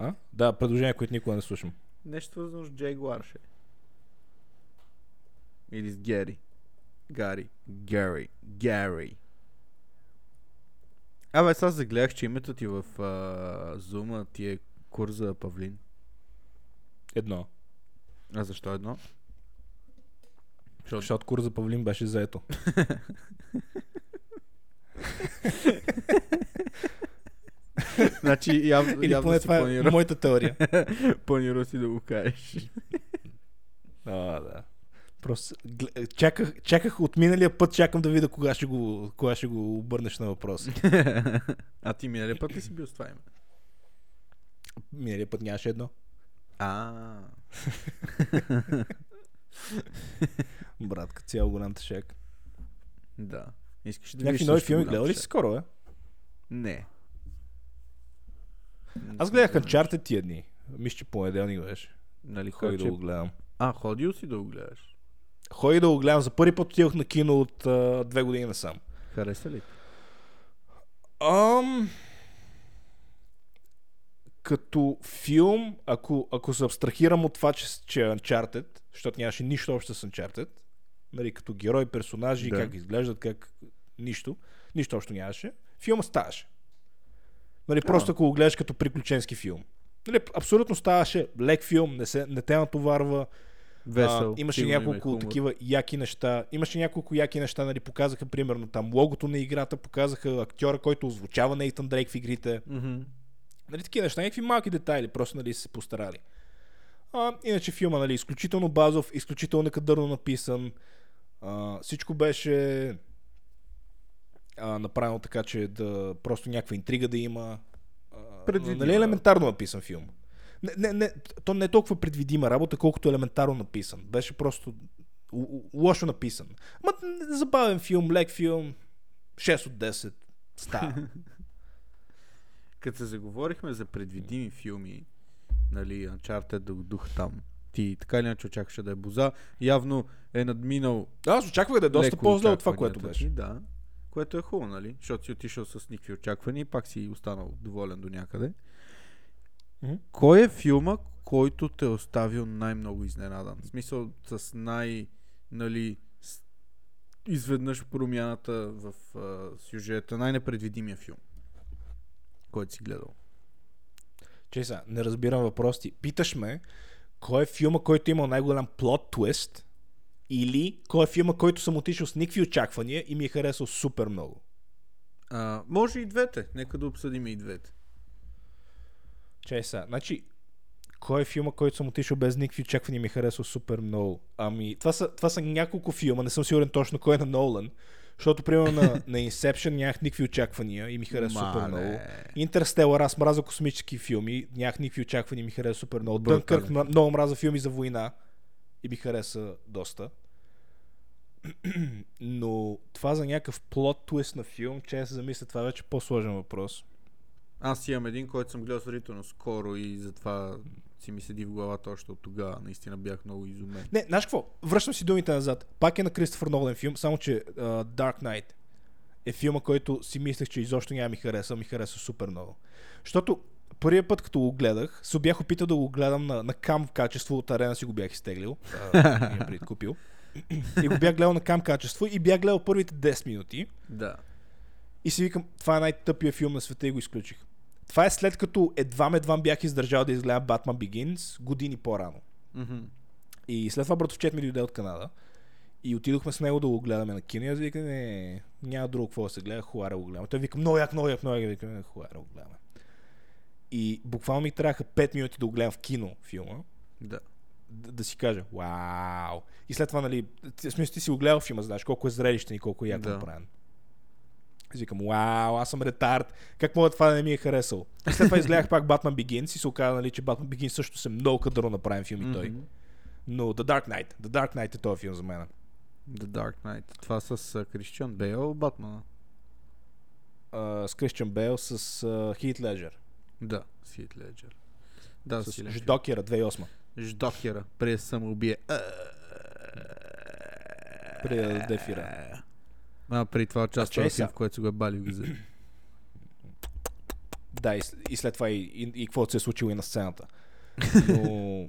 А? Да, предложения, които никога не слушам. Нещо свързано с Jaguar ще. Или с Гери. Гари. Гари. Гари. Абе, сега загледах, че името ти в а, Zoom ти е Курза Павлин. Едно. А защо едно? Защото Защото курза Павлин беше заето. <laughs> <laughs> Значи явно, Или явно поне си това е моята теория. <laughs> планирал си да го кажеш. <laughs> А, да. Просто чаках, чаках от миналия път, чакам да видя кога ще го, кога ще го обърнеш на въпроса. а ти миналия път ли си бил с това име? Миналия път нямаше едно. А, Братка, цял голям тъшак. да. Искаш да Някакви нови филми гледал ли си скоро, бе? Не. Аз гледах Uncharted тия дни. Мисля, че понеделник беше. Нали, ходи да го гледам. А, ходил си да го гледаш. Ходих да го гледам. За първи път отидох на кино от а, две години насам. Хареса ли? Ам... Като филм, ако, ако се абстрахирам от това, че, че е Uncharted, защото нямаше нищо общо с Uncharted, нали, като герой, персонажи, Да. как изглеждат, как нищо, нищо общо нямаше, филма ставаше. Нали, просто ако го гледаш като приключенски филм. Нали, абсолютно ставаше лек филм, не, се, не те натоварва, Весел. а, имаше има няколко хумор. такива яки неща. Имаше няколко яки неща, нали, показаха примерно там логото на играта, показаха актьора, който озвучава Нейтан Дрейк в игрите. Мгм. Нали, такива неща, някакви малки детайли, просто нали, се постарали. А, иначе филма, нали, изключително базов, изключително некадърно написан. А, всичко беше а, направено така, че да просто някаква интрига да има. А, Предвидима нали, елементарно написан филм. Не, не, не, то не е толкова предвидима работа, колкото елементарно написан. Беше просто лошо написан. Ма забавен филм, лек филм, 6 от 10 става. <laughs> Като се заговорихме за предвидими филми, нали, Uncharted дух там. Ти така или иначе очакваше да е боза. Явно е надминал Аз очаквах да е доста по-зле от това, което беше. ти, Да. Което е хубаво, нали? Защото си отишъл с никакви очаквания и пак си останал доволен до някъде. Мгм. Кой е филма, който те е оставил най-много изненадан? В смисъл с най... Нали, с... изведнъж промяната в а, сюжета, най-непредвидимия филм. който си гледал. Че сега, не разбирам въпросите. Питаш ме, кой е филма, който има най-голям плот твист или кой е филма, който съм отишъл с никакви очаквания и ми е харесал супер много. А, може и двете. Нека да обсъдим и двете. Че сега, значи, кой е филма, който съм отишъл без никакви очаквания и ми е харесал супер много? Ами, това са, това са няколко филма, не съм сигурен точно кой е на Нолан, защото, примерно, на, на Inception нямах никакви очаквания и ми хареса супер много. Интерстелър, аз мразя космически филми, нямах никакви очаквания и ми хареса супер много. Дънкърк, много мразя филми за война и ми хареса доста. Но това за някакъв плот твист на филм, че се замисля, това е вече по-сложен въпрос. Аз имам един, който съм гледал сравнително скоро и затова си ми седи в главата още от тогава. Наистина бях много изумен. Не, знаеш какво? Връщам си думите назад. Пак е на Кристофър Нолан филм, само че uh, Dark Knight е филма, който си мислех, че изобщо няма ми хареса, ми хареса супер много. Защото първият път, като го гледах, се бях опитал да го гледам на, на кам качество, от арена си го бях изтеглил, uh, предкупил. и го бях гледал на кам качество и бях гледал първите 10 минути Да. и си викам, това е най-тъпия филм на света и го изключих. Това е след като едва едва бях издържал да изгледам Batman Begins години по-рано. Мгм. И след това братовчет ми дойде от Канада. И отидохме с него да го гледаме на кино. И аз викам, не, няма друго какво да се гледа, хуара го гледаме. Той вика, много як, много як, много як. Викам, «Не, хуара го гледаме. И буквално ми трябваха 5 минути да го гледам в кино филма. Да. Да, да си кажа, вау. И след това, нали, смисъл ти си го гледал филма, знаеш колко е зрелищен и колко е яко Да. направен. Аз викам, вау, аз съм ретард. Как мога това да не ми е харесало? И след това изгледах пак Batman Begins и се оказа, нали, че Batman Begins също се много кадърно направен филм и той. Мгм. Но The Dark Knight. The Dark Knight е този филм за мен. The Dark Knight. Това с Кристиан Бейл, Батмана. С Кристиан Бейл, с Хит Леджер. Да, Сит Леджер. Да, С. Ждокера 2008. Ждокера. Се самоубие. Преди да даде фира. А, преди това част е в който се го е бали в газа. Да, и, и след това и, и, и каквото се е случило и на сцената. <laughs> Но...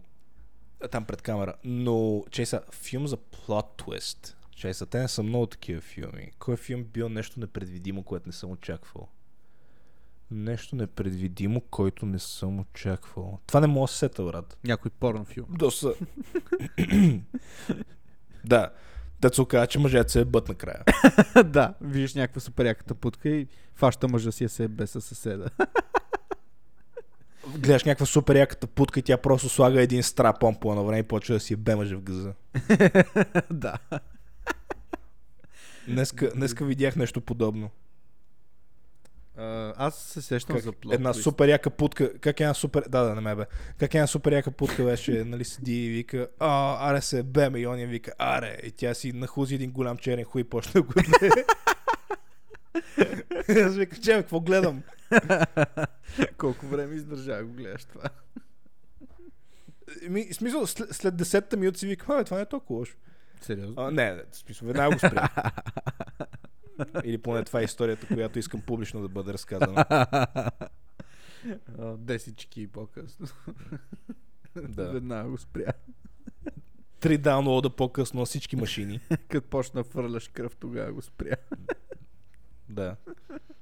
там пред камера. Но, че са, филм за плот твист. Че са, те не са много такива филми. Кой филм бил нещо непредвидимо, което не съм очаквал? Нещо непредвидимо, който не съм очаквал. Това не мога да се сета, брат. Някой порно филм. Доста. да. <laughs> <clears throat> Да се оказа, че мъжът се е бът накрая. <laughs> да, виждаш някаква супер яката путка и фаща мъжа си я се без със съседа. <laughs> Гледаш някаква супер яката путка и тя просто слага един страпон по едно време и почва да си ебе мъжа в газа. <laughs> да. Днеска, днеска видях нещо подобно. Аз се сещам Как за плот. една твист. супер яка путка, как една супер, да, да, не ме бе. Как една супер яка путка беше, <laughs> нали, седи и вика, а, аре се беме, и оня вика, аре, и тя си нахузи един голям черен хуй и почна да го. <laughs> Аз че, бе, какво гледам? <laughs> Колко време издържа го гледаш това? Ми, смисъл, след, след 10-та минути си викам, това не е толкова лошо. Сериозно? А, не, не, в смисъл, веднага го спря. Или поне това е историята, която искам публично да бъде разказана. А, Десет и по-късно. Да. Веднага го спря. Три даунлода по-късно на всички машини. Като почна фърляш кръв, тогава го спря. Да.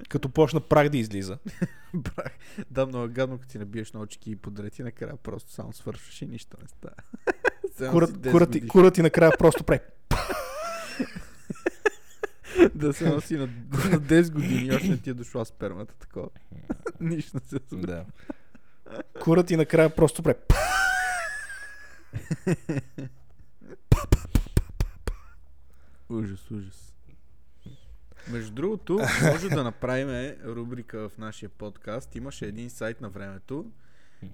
Като почна прах да излиза. Брах. Да, много е гадно, като си набиеш на очки и подред и накрая просто само свършваш и нищо не става. 10 курът, ти, курът ти накрая просто прави. Да се носи на, на 10 години и още не ти е дошла спермата такова. <laughs> Нищо не се случва. Да. Курът ти накрая просто прави. <laughs> Ужас, ужас. Между другото, може да направим рубрика в нашия подкаст. Имаше един сайт на времето,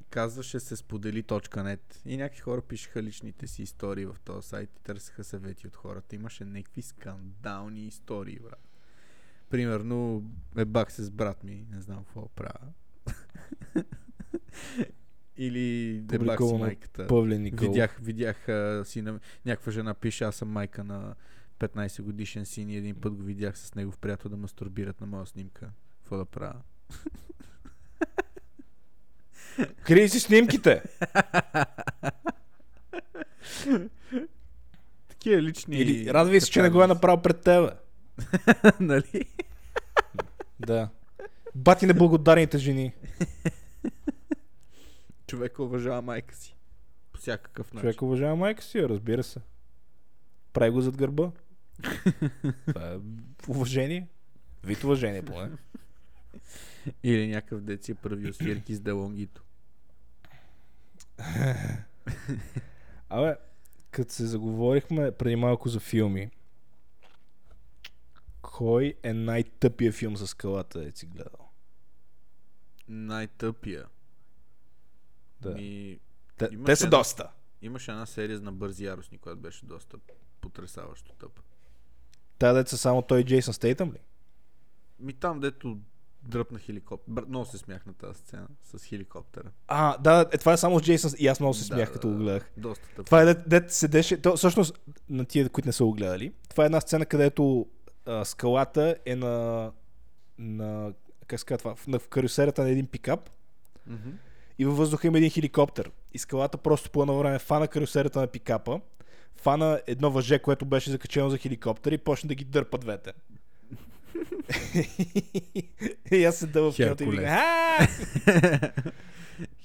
казваше се сподели.net и някакви хора пишеха личните си истории в този сайт и търсеха съвети от хората. Имаше някакви скандални истории, брат. Примерно, ебах се с брат ми, не знам какво правя. <laughs> Или ебах си майката. Павлин Никол. Видях, видях а, сина, някаква жена пише, аз съм майка на 15 годишен син и един път го видях с негов приятел да мастурбират на моя снимка. Какво да правя? <laughs> Крий си снимките! Такива лични... Или радвай се, че не го е направил пред тебе. <laughs> нали? Да. Бати неблагодарните жени. Човека уважава майка си. По всякакъв начин. Човек уважава майка си, разбира се. Прави го зад гърба. <laughs> Това е уважение. Вид уважение, поне. Или някакъв дет си е правил свирки с Делонгито. <laughs> Абе, като се заговорихме преди малко за филми, кой е най-тъпия филм за скалата, да си гледал? Най-тъпия. Да. Ми... Те, те са една- доста. Имаше една серия на бързи яростни, която беше доста потрясаващо тъпа. Та деца само той и Джейсън Стейтъм ли? Ми там, дето дръпна хеликоптер. Много се смях на тази сцена с хеликоптера. А, да, е, това е само с Джейсън и аз много се смях, да, като го да. гледах. Доста тъпо. Това е дет, дет седеше, то, всъщност на тия, които не са го гледали, това е една сцена, където а, скалата е на, на как се това, в, на, в карусерата на един пикап Мгм. и във въздуха има един хеликоптер. И скалата просто по едно време фана карусерата на пикапа, фана едно въже, което беше закачено за хеликоптер и почна да ги дърпа двете. И аз се дъва в киното и Херкулес. викам, <laughs>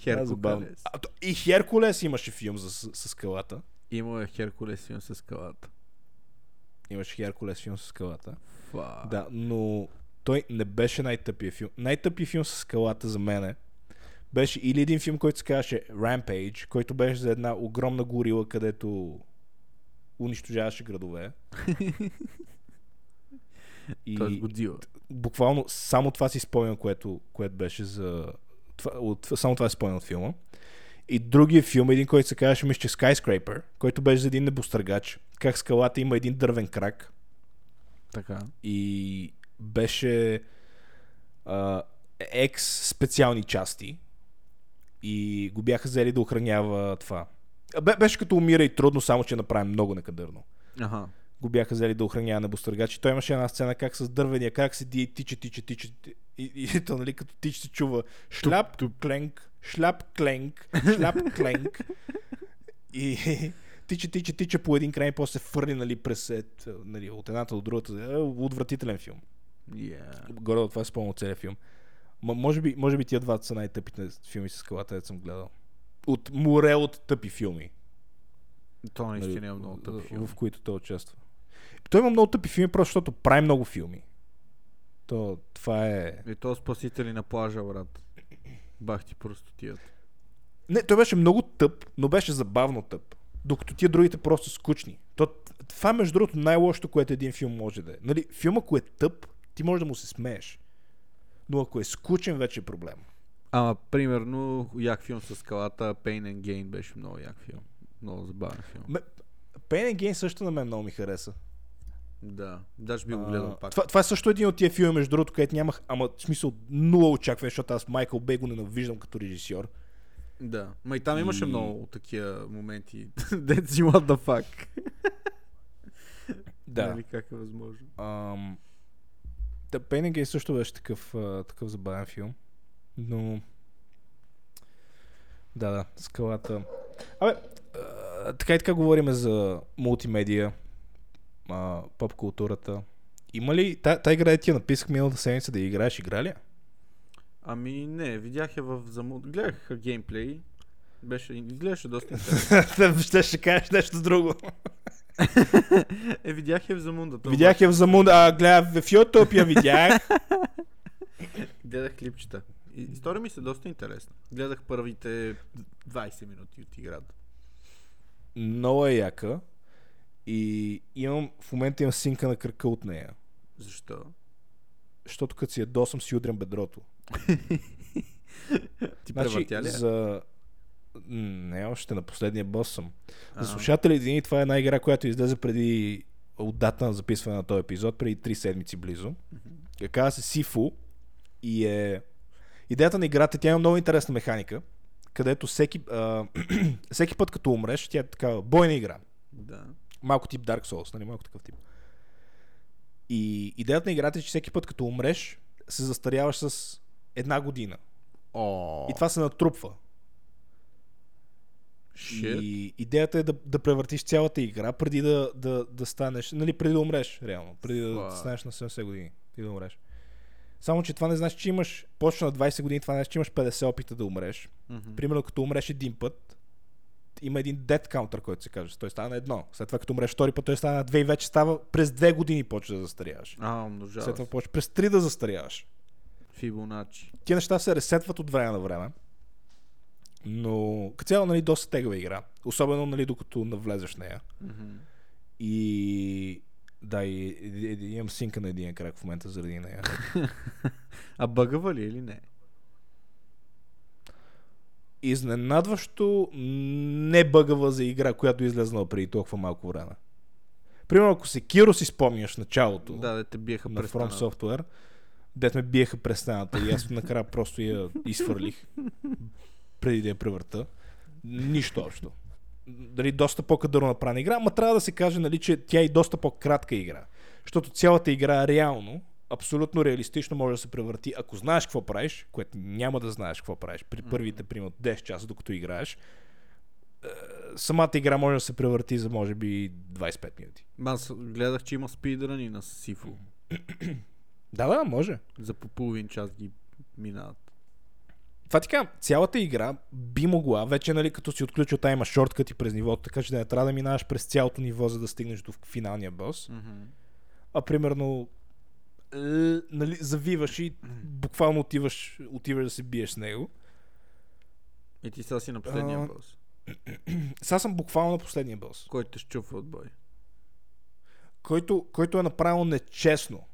«А!» Това забавно. Херкулес. И Херкулес имаше филм за, с, с скалата. Има е Херкулес филм с скалата. Имаше Херкулес филм с скалата. Фа. Да, но той не беше най-тъпия филм. Най-тъпия филм с скалата за мене беше или един филм, който се казваше Rampage, който беше за една огромна горила, където унищожаваше градове. <laughs> И Тоест Годзила. буквално само това си спомням, което, което беше за... Това, от, само това си спомням от филма. И другия филм, един, който се казваше, мисля, че Skyscraper, който беше за един небостъргач. Как скалата има един дървен крак Така. и беше а, екс специални части и го бяха взели да охранява това. Беше като умира и трудно, само че направи много некадърно. Ага. Го бяха взели да охранява небостъргач и той имаше една сцена как с дървения крак седи и тича, тича, тича и, и то, нали, като тича се чува шляп, кленк, шляп, кленк, шляп, <laughs> кленк и <laughs> тича, тича, тича по един край и после фърли нали, през, е, нали, от едната до другата. Е, отвратителен филм. Yeah. Горе от това се спомня от целия филм. М- може, би, може би тия двата са най-тъпите филми с скалата, които съм гледал. От море от тъпи филми. То наистина нали, е много тъп в- филм. В които той участва. Той има много тъпи филми, просто защото прави много филми. То, това е... И то спасители на плажа, брат. Бах ти простотията. Не, той беше много тъп, но беше забавно тъп. Докато тия другите просто скучни. То, това е между другото най-лошото, което един филм може да е. Нали, филм ако е тъп, ти можеш да му се смееш. Но ако е скучен, вече е проблем. Ама, примерно, як филм с скалата, Pain and Gain беше много як филм. Много забавен филм. Ме, Pain and Gain също на мен много ми хареса. Да. Даже би го гледал А, пак. Това, това е също един от тия филми, между другото, където нямах, ама в смисъл нула очакване, защото аз Майкъл Бей го ненавиждам като режисьор. Да. Ма и там имаше И- много такива моменти. <laughs> Dead си what the fuck. <laughs> Да. Нали как е възможно? Ам... Да, Gain също беше такъв, а, такъв забавен филм. Но... Да, да, скалата. Абе, а, така и така говорим за мултимедия, а, поп културата. Има ли... Та, та игра, ти я написах миналата седмица да играеш, игра ли? Ами не, видях я в заму... Гледах геймплей. Беше, изглеждаше доста <laughs> интересно. Ще ще кажеш нещо друго. <laughs> е, видях я в Замунда. Видях я в Замунда, а гледа в YouTube я видях. <laughs> Гледах клипчета. История ми се доста интересна. Гледах първите 20 минути от играта. Много е яка. И имам, в момента имам синка на кръка от нея. Защо? Защото като си ядосам си удрям бедрото. <laughs> Ти Значи, ли? за... Не, още на последния бос съм. За слушателите ни, това е една игра, която излезе преди от дата на записване на този епизод, преди 3 седмици близо. Казва се Сифу и е... Идеята на играта, тя има много интересна механика, където всеки, а, <clears throat> всеки път като умреш, тя е такава бойна игра. Да. Малко тип Dark Souls, нали? Малко такъв тип. И идеята на играта е, че всеки път като умреш, се застаряваш с една година. О, И това се натрупва. Shit. И идеята е да, да превъртиш цялата игра преди да, да, да станеш, нали, преди да умреш, реално. Преди да Fuck. станеш на 70 години. Преди да умреш. Само, че това не значи, че имаш, почна на 20 години, това не значи, че имаш 50 опита да умреш. Мгм. Примерно, като умреш един път, има един dead counter, който се каже. Той става на едно. След това, като умреш втори път, той става на две и вече става през две години почва да застаряваш. А, умножава След това почва през три да застаряваш. Фибоначи. Тия неща се ресетват от време на време. Но като цяло, нали, доста тегава игра. Особено, нали, докато навлезеш в нея. Мгм. И да, и, и, и, имам синка на един крак в момента заради нея. <laughs> А бъгава ли е или не? Изненадващо не бъгава за игра, която е излезнала преди толкова малко време. Примерно, ако се Киро си спомняш началото Да, да те биеха на From Software, дет ме биеха през стената и аз накрая просто я изфърлих преди да я превърта. Нищо общо. Дали доста по-кадърно направена игра, ма трябва да се каже, нали, че тя е доста по-кратка игра. Защото цялата игра реално, абсолютно реалистично може да се превърти, ако знаеш какво правиш, което няма да знаеш какво правиш при първите, примерно 10 часа, докато играеш, е, самата игра може да се превърти за може би 25 минути. Аз гледах, че има спидрани на Сифу. <clears throat> Да, да, може. За по половин час ги минават. Това така, цялата игра би могла, вече нали, като си отключил тая има шорткъти през нивото, така че да не трябва да минаваш през цялото ниво, за да стигнеш до финалния бос. Мгм. А примерно нали, завиваш и буквално отиваш, отиваш да се биеш с него. И ти сега си на последния А, бос. <clears throat> Сега съм буквално на последния бос, Който те щупва от бой. който, който е направил нечестно.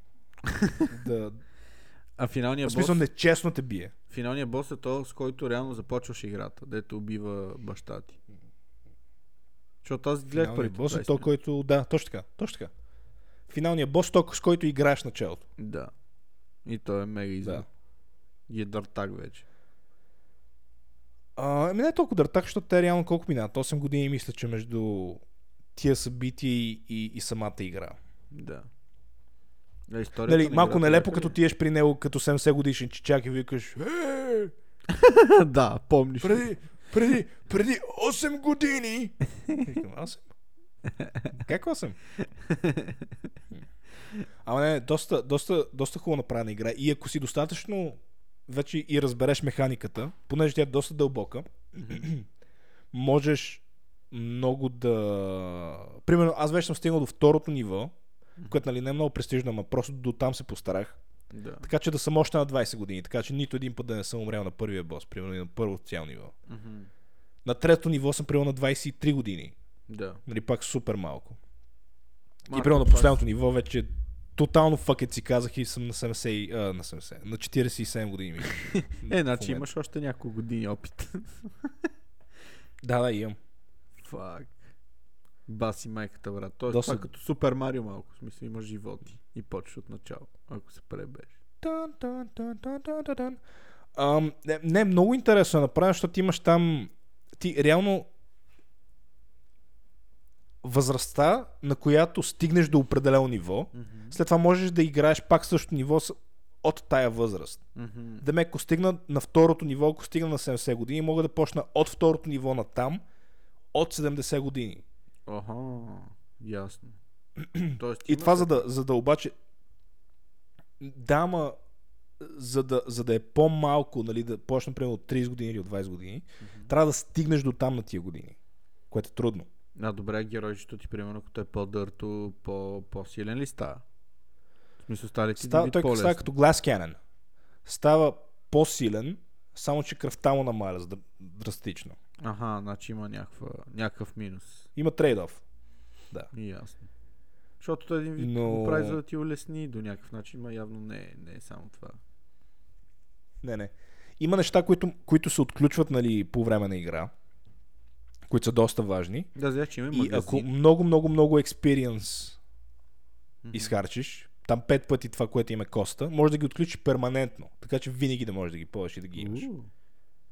да, <laughs> А финалният в смисъл бос, нечестно те бие. финалният бос е то, с който реално започваш играта, дето убива баща ти. Защото аз гледах първите бос е 20 то, който... Да, точно така. Точно така. Финалният бос, то, с който играеш началото. Да. И той е мега изяд. Да. И е дъртак вече. А, ами не е толкова дъртак, защото те реално колко минават? 8 години мисля, че между тия събития и, и, и самата игра. Да. Историята Нали, на малко играта нелепо, като тиеш при него като 70 годишен чичак и викаш е, <laughs> да, помниш. преди, преди, преди 8 години. <laughs> Викам, 8? Как 8? Ама не, доста, доста, доста хубаво направена игра. И ако си достатъчно вече и разбереш механиката, понеже тя е доста дълбока, <clears throat> можеш много да... Примерно, аз вече съм стигнал до второто ниво, което нали не е много престижно, ама просто до там се постарах. Да. Така че да съм още на 20 години, така че нито един път да не съм умрял на първия бос, примерно и на първо цяло ниво. Мгм. На трето ниво съм примерно на 23 години. Да. Нали, пак супер малко. и Малко примерно на последното ниво вече тотално фъкет си казах и съм на 70, и- а, на 70, на 47 години. <laughs> Е, значи имаш още няколко години опит. <laughs> Да, да, имам. Фак. Баси майката, брат. Тоест, Доста- това е като Супер Марио малко. В смисъл имаш животи. И почваш от начало, ако се пребеш. Тан, тан, тан, тан, тан, тан. Ам, не, не, много интересно е направено, защото ти имаш там... Ти реално възрастта, на която стигнеш до определено ниво, след това можеш да играеш пак същото ниво с, от тая възраст. Мгм. Да ме, ако стигна на второто ниво, ако стигна на 70 години, мога да почна от второто ниво на там, от 70 години. Ага, ясно. <clears throat> Тоест, И това за да, за да обаче... Да, ама за да, за да е по-малко, нали, да почна примерно от 30 години или от 20 години, трябва да стигнеш до там на тия години. Което е трудно. А, добре, геройчето ти, примерно, като е по-дърто, по- по-силен ли става? В смисъл, става ли ти Става, той по-лесно? става като Glass Cannon. Става по-силен, само че кръвта му намаля др- драстично. Аха, значи има някаква, някакъв минус. Има трейд-оф. И ясно. Защото той един вид Но- го прави за да ти улесни до някакъв начин, но явно не, не е само това. Не, не. Има неща, които, които се отключват нали, по време на игра, които са доста важни. Да, знаеш, че има и магазин. ако много, много, много Мгм. изхарчиш, там пет пъти това, което им е коста, може да ги отключиш перманентно. Така че винаги да можеш да ги ползваш и да ги имаш.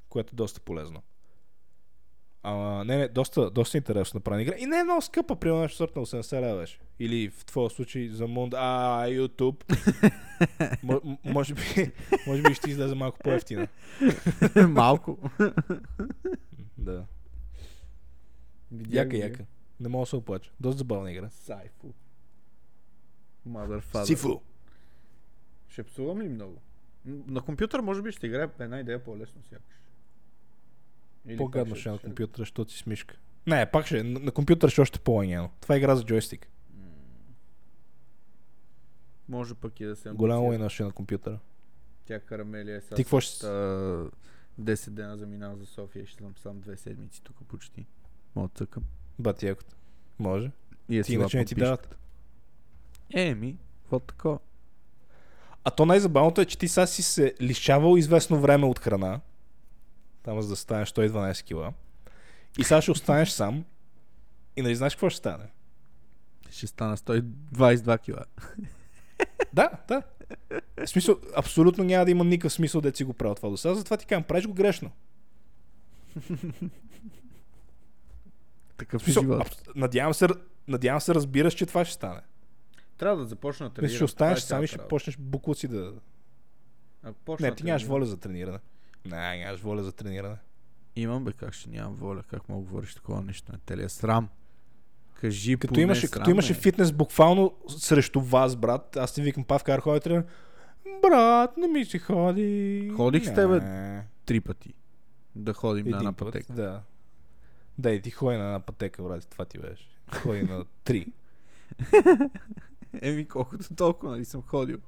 Което е доста полезно. А, не, не, доста, доста интересно направена игра. И не е много скъпа, примерно нещо сорта на 80 лева беше. Или в твоя случай за Мунд... А, YouTube. <laughs> М- може, би, може би ще излезе малко по-ефтина. <laughs> Малко. Да. Видях Яка, яка. Не мога да се оплача. Доста забавна игра. Сайфу. Motherfather. Сифу. Ще псувам ли много? На компютър може би ще играе една идея по-лесно сякаш. Или По-гадно ще е на ще- компютъра, защото си с мишка. Не, пак ще. е. На, на компютър ще е още по-лайняно. Това е игра за джойстик. Може пък и да се Голямо лайна ще е на компютъра. Тя карамелия е сега. Ти какво ще... а, 10 дена заминава за София и ще съм сам две седмици тук почти. Мога да цъкам. Бати якото. Може. И е Ти иначе не ти дават. Еми, какво такова? А то най-забавното е, че ти сега си се лишавал известно време от храна. Там за да станеш 112 кила. И сега ще останеш сам. И нали знаеш какво ще стане? Ще стана 122 кила. Да, да. В смисъл, абсолютно няма да има никакъв смисъл да си го правил това до сега. Затова ти казвам, правиш го грешно. Такъв е живот. надявам, се, надявам се разбираш, че това ще стане. Трябва да започна тренирам. ще останеш е сам и ще почнеш буклуци да... Ако почна Не, ти нямаш воля за трениране. Не, нямаш воля за трениране. Имам бе, как ще нямам воля, как мога да говориш такова нещо? Не ли е срам? Кажи Като поне имаше, срам, като имаше е. фитнес буквално срещу вас, брат, аз ти викам Павка Архой тренер. Брат, не ми се ходи. Ходих с тебе Не. Три пъти. Да ходим на Един една път, пътека. Да. Да, и ти ходи на една пътека, брат, това ти беше. Ходи на три. <laughs> Еми, колкото толкова, нали съм ходил.